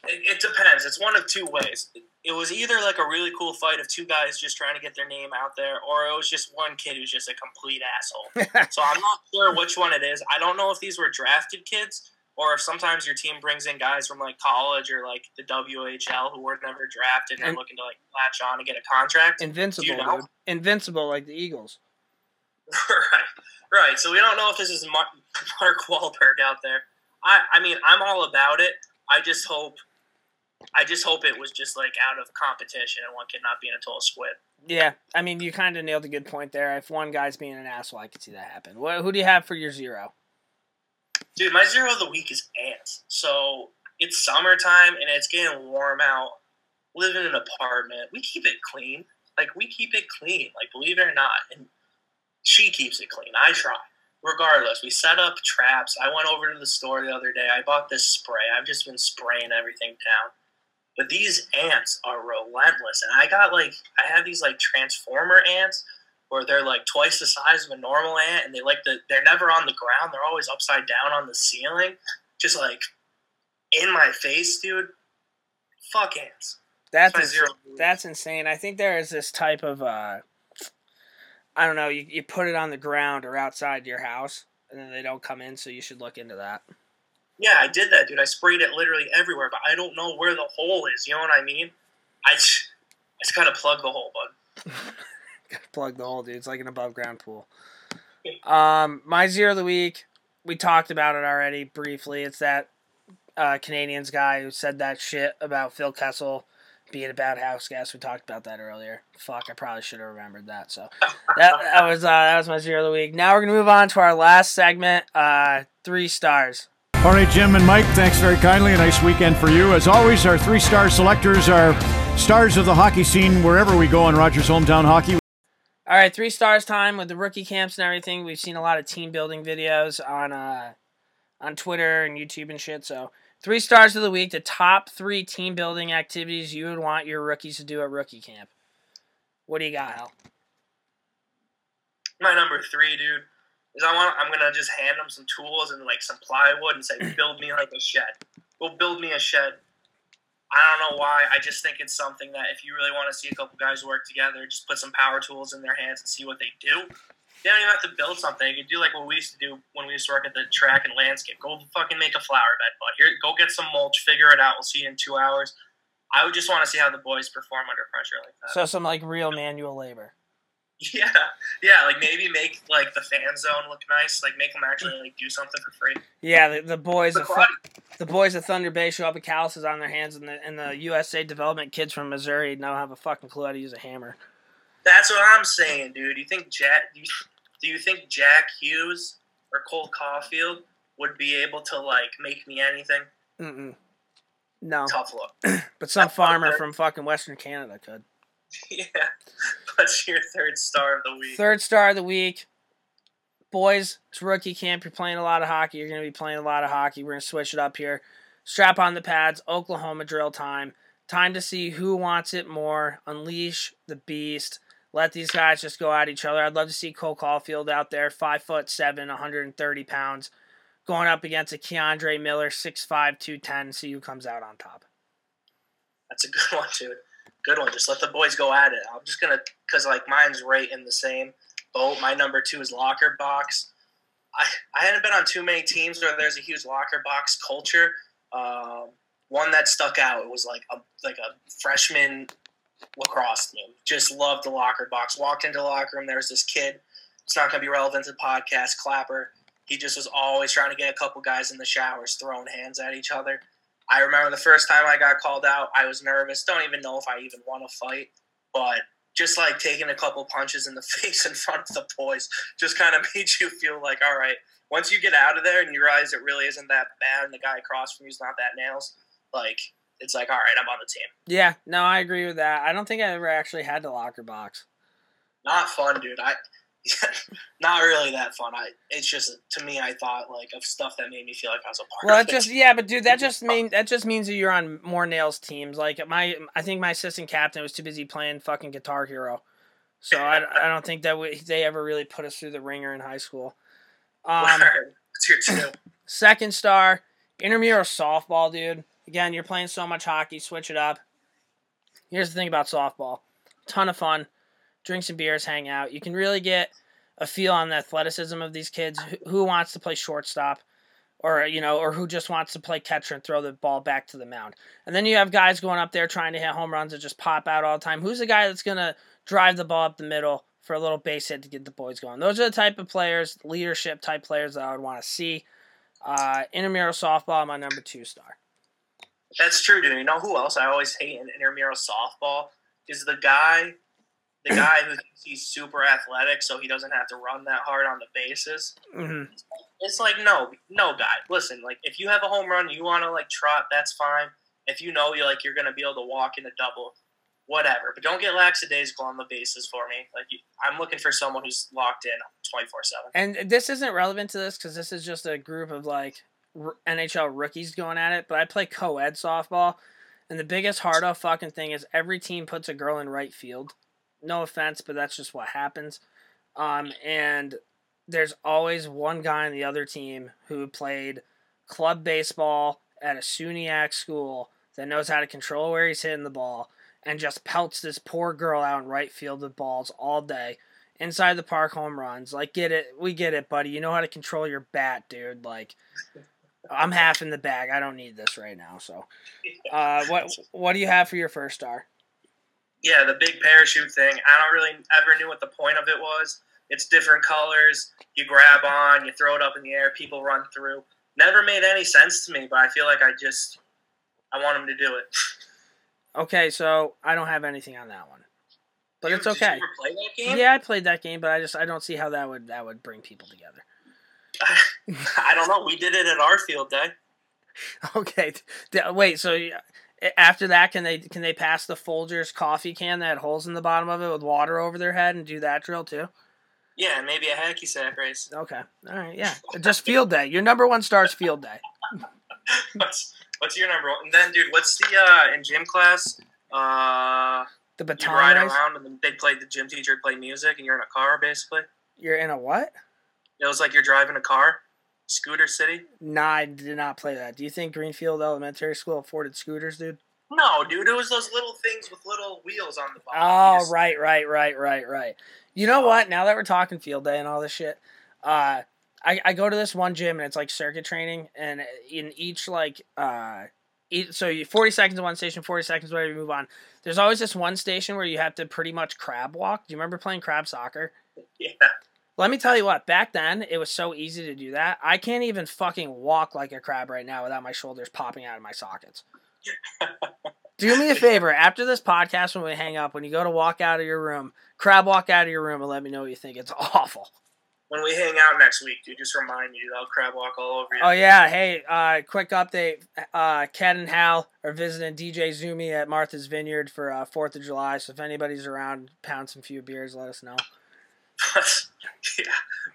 it, it depends. It's one of two ways. It was either like a really cool fight of two guys just trying to get their name out there, or it was just one kid who's just a complete asshole. so I'm not sure which one it is. I don't know if these were drafted kids or if sometimes your team brings in guys from like college or like the WHL who were never drafted and, And- looking to like latch on and get a contract. Invincible, you know? dude. Invincible like the Eagles. right, right. So we don't know if this is Mark, Mark Wahlberg out there. I, I mean, I'm all about it. I just hope, I just hope it was just like out of competition and one kid not being a total squid. Yeah, I mean, you kind of nailed a good point there. If one guy's being an asshole, I could see that happen. What, who do you have for your zero? Dude, my zero of the week is ants. So it's summertime and it's getting warm out. Live in an apartment. We keep it clean. Like we keep it clean. Like believe it or not, and she keeps it clean. I try. Regardless, we set up traps. I went over to the store the other day. I bought this spray. I've just been spraying everything down. But these ants are relentless, and I got like I have these like transformer ants where they're like twice the size of a normal ant, and they like the they're never on the ground. They're always upside down on the ceiling, just like in my face, dude. Fuck ants. That's ins- zero. that's insane. I think there is this type of uh, I don't know. You you put it on the ground or outside your house, and then they don't come in. So you should look into that. Yeah, I did that, dude. I sprayed it literally everywhere, but I don't know where the hole is. You know what I mean? I just, I just gotta plug the hole, bud. Plug the hole, dude. It's like an above ground pool. Um, my zero of the week, we talked about it already briefly. It's that uh, Canadiens guy who said that shit about Phil Kessel being a bad house guest. We talked about that earlier. Fuck, I probably should have remembered that. So that that was uh, that was my zero of the week. Now we're gonna move on to our last segment. Uh, three stars. All right, Jim and Mike, thanks very kindly. A nice weekend for you. As always, our three star selectors are stars of the hockey scene wherever we go on Rogers Hometown Hockey. All right, three stars time with the rookie camps and everything. We've seen a lot of team building videos on uh, on Twitter and YouTube and shit. So three stars of the week, the top three team building activities you would want your rookies to do at rookie camp. What do you got, Hal? My number three, dude, is I want. I'm gonna just hand them some tools and like some plywood and say, build me like a shed. Go build me a shed. I don't know why. I just think it's something that if you really want to see a couple guys work together, just put some power tools in their hands and see what they do. They don't even have to build something. You can do like what we used to do when we used to work at the track and landscape. Go fucking make a flower bed, bud. Here, go get some mulch. Figure it out. We'll see you in two hours. I would just want to see how the boys perform under pressure like that. So some like real manual labor. Yeah, yeah, like maybe make like the fan zone look nice. Like make them actually like do something for free. Yeah, the, the boys The of the boys of Thunder Bay show up with calluses on their hands, and the and the USA development kids from Missouri don't have a fucking clue how to use a hammer. That's what I'm saying, dude. Do You think Jack? Do you, do you think Jack Hughes or Cole Caufield would be able to like make me anything? Mm-mm. No, Tough look. but some farmer from fucking Western Canada could. yeah. What's your third star of the week? Third star of the week. Boys, it's rookie camp. You're playing a lot of hockey. You're going to be playing a lot of hockey. We're going to switch it up here. Strap on the pads. Oklahoma drill time. Time to see who wants it more. Unleash the beast. Let these guys just go at each other. I'd love to see Cole Caufield out there, five foot seven, 130 pounds, going up against a K'Andre Miller, 6'5", 210. See who comes out on top. That's a good one, dude. Good one. Just let the boys go at it. I'm just gonna, cause like mine's right in the same boat. My number two is locker box. I I hadn't been on too many teams where there's a huge locker box culture. Um, one that stuck out it was like a like a freshman lacrosse team. Just loved the locker box. Walked into the locker room. There was this kid. It's not gonna be relevant to the podcast. Clapper. He just was always trying to get a couple guys in the showers throwing hands at each other. I remember the first time I got called out, I was nervous. Don't even know if I even want to fight, but just like taking a couple punches in the face in front of the boys just kind of made you feel like, all right, once you get out of there and you realize it really isn't that bad and the guy across from you's not that nails, like it's like, all right, I'm on the team. Yeah, no, I agree with that. I don't think I ever actually had the locker box. Not fun, dude. I not really that fun. I it's just to me, I thought like of stuff that made me feel like I was a part Well, of it. just yeah, but dude, that just mean that just means that you're on more nails teams. Like my, I think my assistant captain was too busy playing fucking Guitar Hero, so I, I don't think that we, they ever really put us through the ringer in high school. Um, your two? second star, intramural softball, dude. Again, you're playing so much hockey, switch it up. Here's the thing about softball: ton of fun. Drink some beers, hang out. You can really get a feel on the athleticism of these kids. Who- wants to play shortstop, or you know, or who just wants to play catcher and throw the ball back to the mound. And then you have guys going up there trying to hit home runs and just pop out all the time. Who's the guy that's gonna drive the ball up the middle for a little base hit to get the boys going? Those are the type of players, leadership type players that I would want to see. Uh, intramural softball, my number two star. That's true, dude. You know who else I always hate in intramural softball is the guy, the guy who he's super athletic, so he doesn't have to run that hard on the bases. hmm It's like no, no, guy. Listen, like if you have a home run, you want to like trot, that's fine. If you know you like you're gonna be able to walk in a double, whatever. But don't get lackadaisical on the bases for me. Like you- I'm looking for someone who's locked in 24 seven. And this isn't relevant to this because this is just a group of like r- NHL rookies going at it. But I play co-ed softball, and the biggest hard off fucking thing is every team puts a girl in right field. No offense, but that's just what happens. Um, and there's always one guy on the other team who played club baseball at a SUNYAC school that knows how to control where he's hitting the ball and just pelts this poor girl out in right field with balls all day inside the park home runs. Like, get it? We get it, buddy. You know how to control your bat, dude. Like, I'm half in the bag. I don't need this right now. So, uh, what what do you have for your first star? Yeah, the big parachute thing. I don't really ever knew what the point of it was. It's different colors. You grab on, you throw it up in the air, people run through. Never made any sense to me, but I feel like I just I want them to do it. Okay, so I don't have anything on that one, but You- it's Did you okay. ever play that game? Yeah, I played that game, but I just I don't see how that would that would bring people together. I don't know. We did it at our field day. Okay, wait. So after that, can they can they pass the Folgers coffee can that had holes in the bottom of it with water over their head and do that drill too? Yeah, maybe a hacky sack race. Okay, all right, yeah. Just field day. Your number one starts field day. What's what's your number one? And then, dude, what's the uh in gym class? Uh, The you baton ride race. around and they play the gym teacher play music, and you're in a car basically. You're in a what? It was like you're driving a car, Scooter City. Nah, I did not play that. Do you think Greenfield Elementary School afforded scooters, dude? No, dude, it was those little things with little wheels on the bottom. Oh, just- right, right, right, right, right. You know what? Now that we're talking field day and all this shit, uh, I, I go to this one gym and it's like circuit training, and in each like uh, so you forty seconds in one station, forty seconds whatever you move on. There's always this one station where you have to pretty much crab walk. Do you remember playing crab soccer? Yeah. Let me tell you what. Back then, it was so easy to do that. I can't even fucking walk like a crab right now without my shoulders popping out of my sockets. Do me a favor after this podcast when we hang up, when you go to walk out of your room, crab walk out of your room and let me know what you think. It's awful. When we hang out next week, dude, just remind me, I'll crab walk all over you. Oh yeah, hey, uh, quick update. Uh, Ked and Hal are visiting DJ Zumi at Martha's Vineyard for uh, Fourth of July. So if anybody's around, pound some few beers. Let us know. yeah.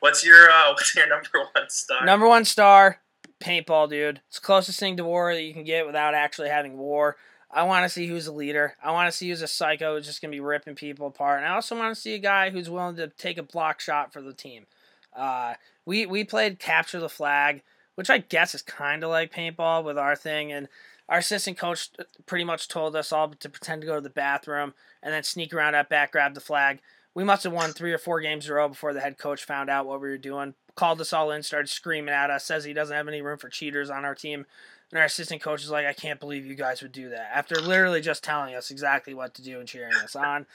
What's your uh, what's your number one star? Number one star, paintball, dude. It's the closest thing to war that you can get without actually having war. I want to see who's a leader. I want to see who's a psycho who's just gonna be ripping people apart. And I also want to see a guy who's willing to take a block shot for the team. Uh, we we played capture the flag, which I guess is kind of like paintball with our thing. And our assistant coach pretty much told us all to pretend to go to the bathroom and then sneak around out back, grab the flag. We must have won three or four games in a row before the head coach found out what we were doing. Called us all in, started screaming at us, says he doesn't have any room for cheaters on our team. And our assistant coach is like, I can't believe you guys would do that. After literally just telling us exactly what to do and cheering us on.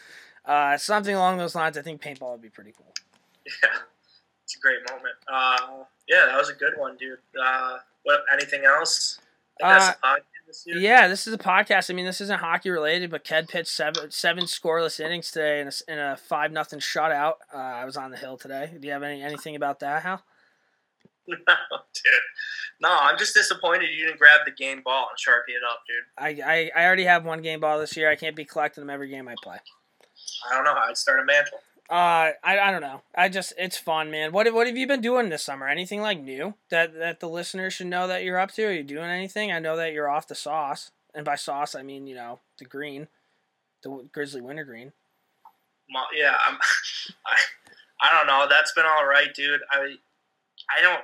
Uh, something along those lines, I think paintball would be pretty cool. Yeah, it's a great moment. Uh, yeah, that was a good one, dude. Uh, what? Anything else? I think that's the podcast this year. Yeah, this is a podcast. I mean, this isn't hockey related, but Ked pitched seven seven scoreless innings today in a, in a five nothing shutout. Uh, I was on the hill today. Do you have any anything about that, Hal? No, dude. No, I'm just disappointed you didn't grab the game ball and sharpie it up, dude. I, I, I already have one game ball this year. I can't be collecting them every game I play. I don't know. I'd start a mantle. Uh, I, I don't know. I just it's fun, man. What what have you been doing this summer? Anything like new that that the listeners should know that you're up to? Are you doing anything? I know that you're off the sauce, and by sauce I mean you know the green, the grizzly wintergreen. Mo- Yeah, I'm. I, I don't know. That's been all right, dude. I, I don't.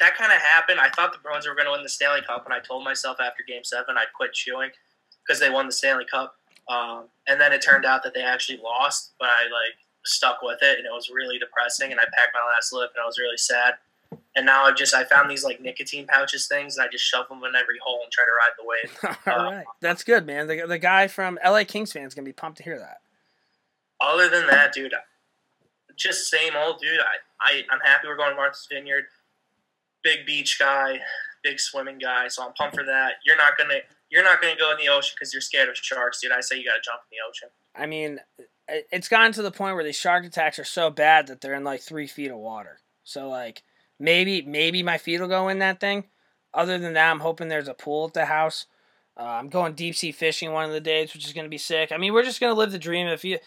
That kind of happened. I thought the Bruins were going to win the Stanley Cup, and I told myself after Game Seven I'd quit chewing because they won the Stanley Cup. Um, and then it turned out that they actually lost, but I like stuck with it, and it was really depressing. And I packed my last lip, and I was really sad. And now I've just I found these like nicotine pouches things, and I just shove them in every hole and try to ride the wave. All uh, right, that's good, man. The, the guy from LA Kings fans gonna be pumped to hear that. other than that, dude, just same old dude. I, I I'm happy we're going to Martha's Vineyard. Big beach guy, big swimming guy, so I'm pumped for that. You're not gonna you're not gonna go in the ocean because you're scared of sharks, dude. I say you gotta jump in the ocean. I mean, it's gotten to the point where these shark attacks are so bad that they're in like three feet of water. So like maybe maybe my feet will go in that thing. Other than that, I'm hoping there's a pool at the house. Uh, I'm going deep sea fishing one of the days, which is going to be sick. I mean, we're just going to live the dream. If you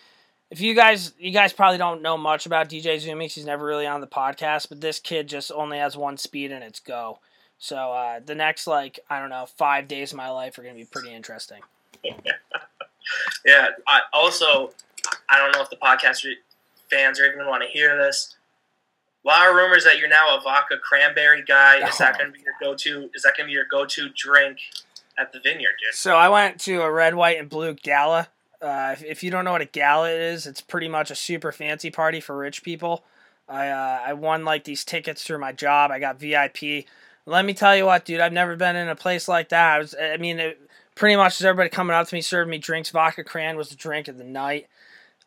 if you guys you guys probably don't know much about DJ Zumix, he's never really on the podcast, but this kid just only has one speed and it's go. So uh, the next like I don't know five days of my life are going to be pretty interesting. Yeah. I also I don't know if the podcast re- fans are even want to hear this. A lot of rumors that you're now a vodka cranberry guy. Is that Oh. gonna be your go to? Is that gonna be your go to drink at the vineyard, dude? So I went to a red, white, and blue gala. Uh, if, if you don't know what a gala is, it's pretty much a super fancy party for rich people. I uh, I won like these tickets through my job. I got VIP. Let me tell you what, dude. I've never been in a place like that. I was. I mean, it, pretty much everybody coming up to me, serving me drinks. Vodka cran was the drink of the night.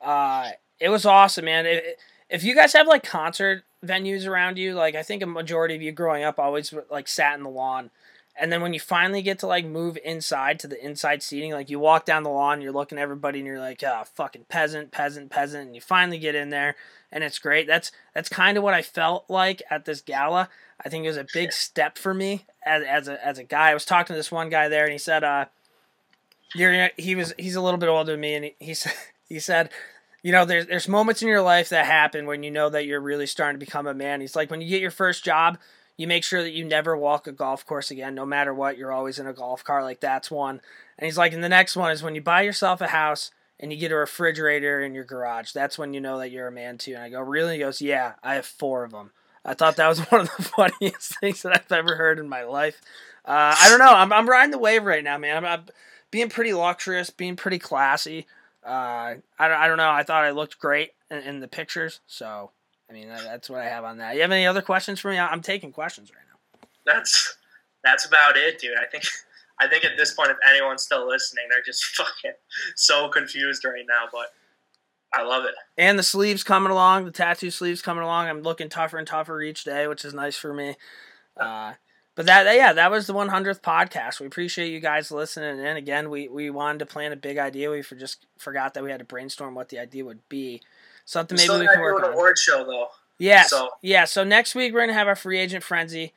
Uh, it was awesome, man. It, if you guys have like concert venues around you, like I think a majority of you growing up always like sat in the lawn. And then when you finally get to like move inside to the inside seating, like you walk down the lawn, you're looking at everybody and you're like, ah, fucking peasant, peasant, peasant, and you finally get in there and it's great. That's that's kind of what I felt like at this gala. I think it was a big step for me as, as a as a guy. I was talking to this one guy there and he said, uh, you're he was he's a little bit older than me and he, he said he said you know, there's there's moments in your life that happen when you know that you're really starting to become a man. He's like when you get your first job, you make sure that you never walk a golf course again, no matter what. You're always in a golf car. Like that's one. And he's like, and the next one is when you buy yourself a house and you get a refrigerator in your garage. That's when you know that you're a man too. And I go, really? He goes, yeah, I have four of them. I thought that was one of the funniest things that I've ever heard in my life. Uh, I don't know. I'm I'm riding the wave right now, man. I'm, I'm being pretty luxurious, being pretty classy. Uh, I, don't- I don't know. I thought I looked great in, in the pictures. So, I mean, that, that's what I have on that. You have any other questions for me? I'm taking questions right now. That's that's about it, dude. I think I think at this point, if anyone's still listening, they're just fucking so confused right now. But I love it. And the sleeves coming along, the tattoo sleeves coming along. I'm looking tougher and tougher each day, which is nice for me. Uh, but that, yeah, that was the 100th podcast. We appreciate you guys listening. And again, we, we wanted to plan a big idea. We for just forgot that we had to brainstorm what the idea would be. Something maybe we can work an on. award show though. Yes. So- Yeah. So next week we're gonna have our free agent frenzy.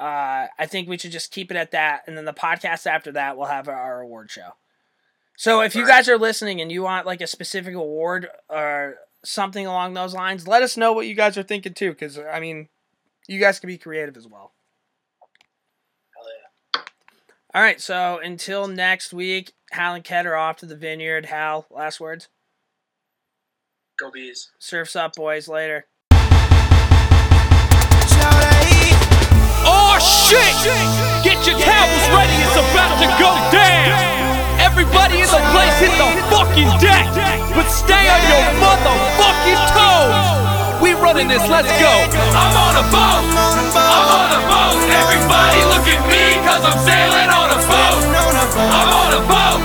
Uh, I think we should just keep it at that, and then the podcast after that we'll have our award show. So if you guys are listening and you want like a specific award or something along those lines, let us know what you guys are thinking too, because I mean, you guys can be creative as well. Hell yeah. All right. So until next week, Hal and Ked are off to the vineyard. Hal, last words. Go bees. Surfs up, boys. Later. Oh shit! Get your towels ready, it's about to go down! Everybody in the place hit the fucking deck! But stay on your motherfucking toes! We running this, let's go! I'm on a boat! I'm on a boat! Everybody look at me, cause I'm sailing on a boat! I'm on a boat!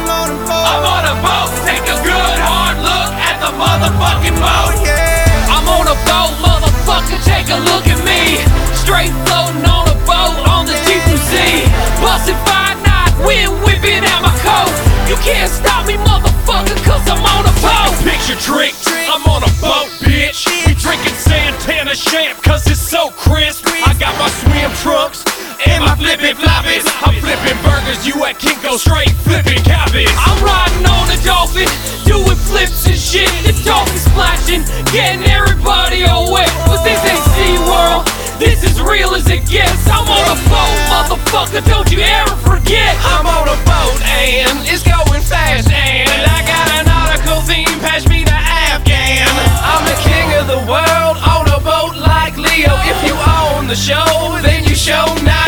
I'm on a boat! Take a good hard look at the motherfucking boat! Oh, I'm on a boat, motherfucker, take a look at me. Straight floating on a boat on the deep blue sea. Busting five knots, wind whipping out my coat. You can't stop me, motherfucker, cause I'm on a boat. Picture trick, I'm on a boat, bitch. We drinking Santana champ, cause it's so crisp. I got my swim trunks and my flippin' floppies. I'm flipping burgers, you at Kinko straight flipping cabbage. I'm riding on a dolphin, doing flips and shit. The dolphin splashing, getting everybody all wet. But this ain't SeaWorld, this is real as it gets. I'm on a boat, motherfucker, don't you ever forget. I'm on a boat and it's going fast and I got an nautical theme, pass me the Afghan. I'm the king of the world on a boat like Leo. If you own the show, then you show. Oh,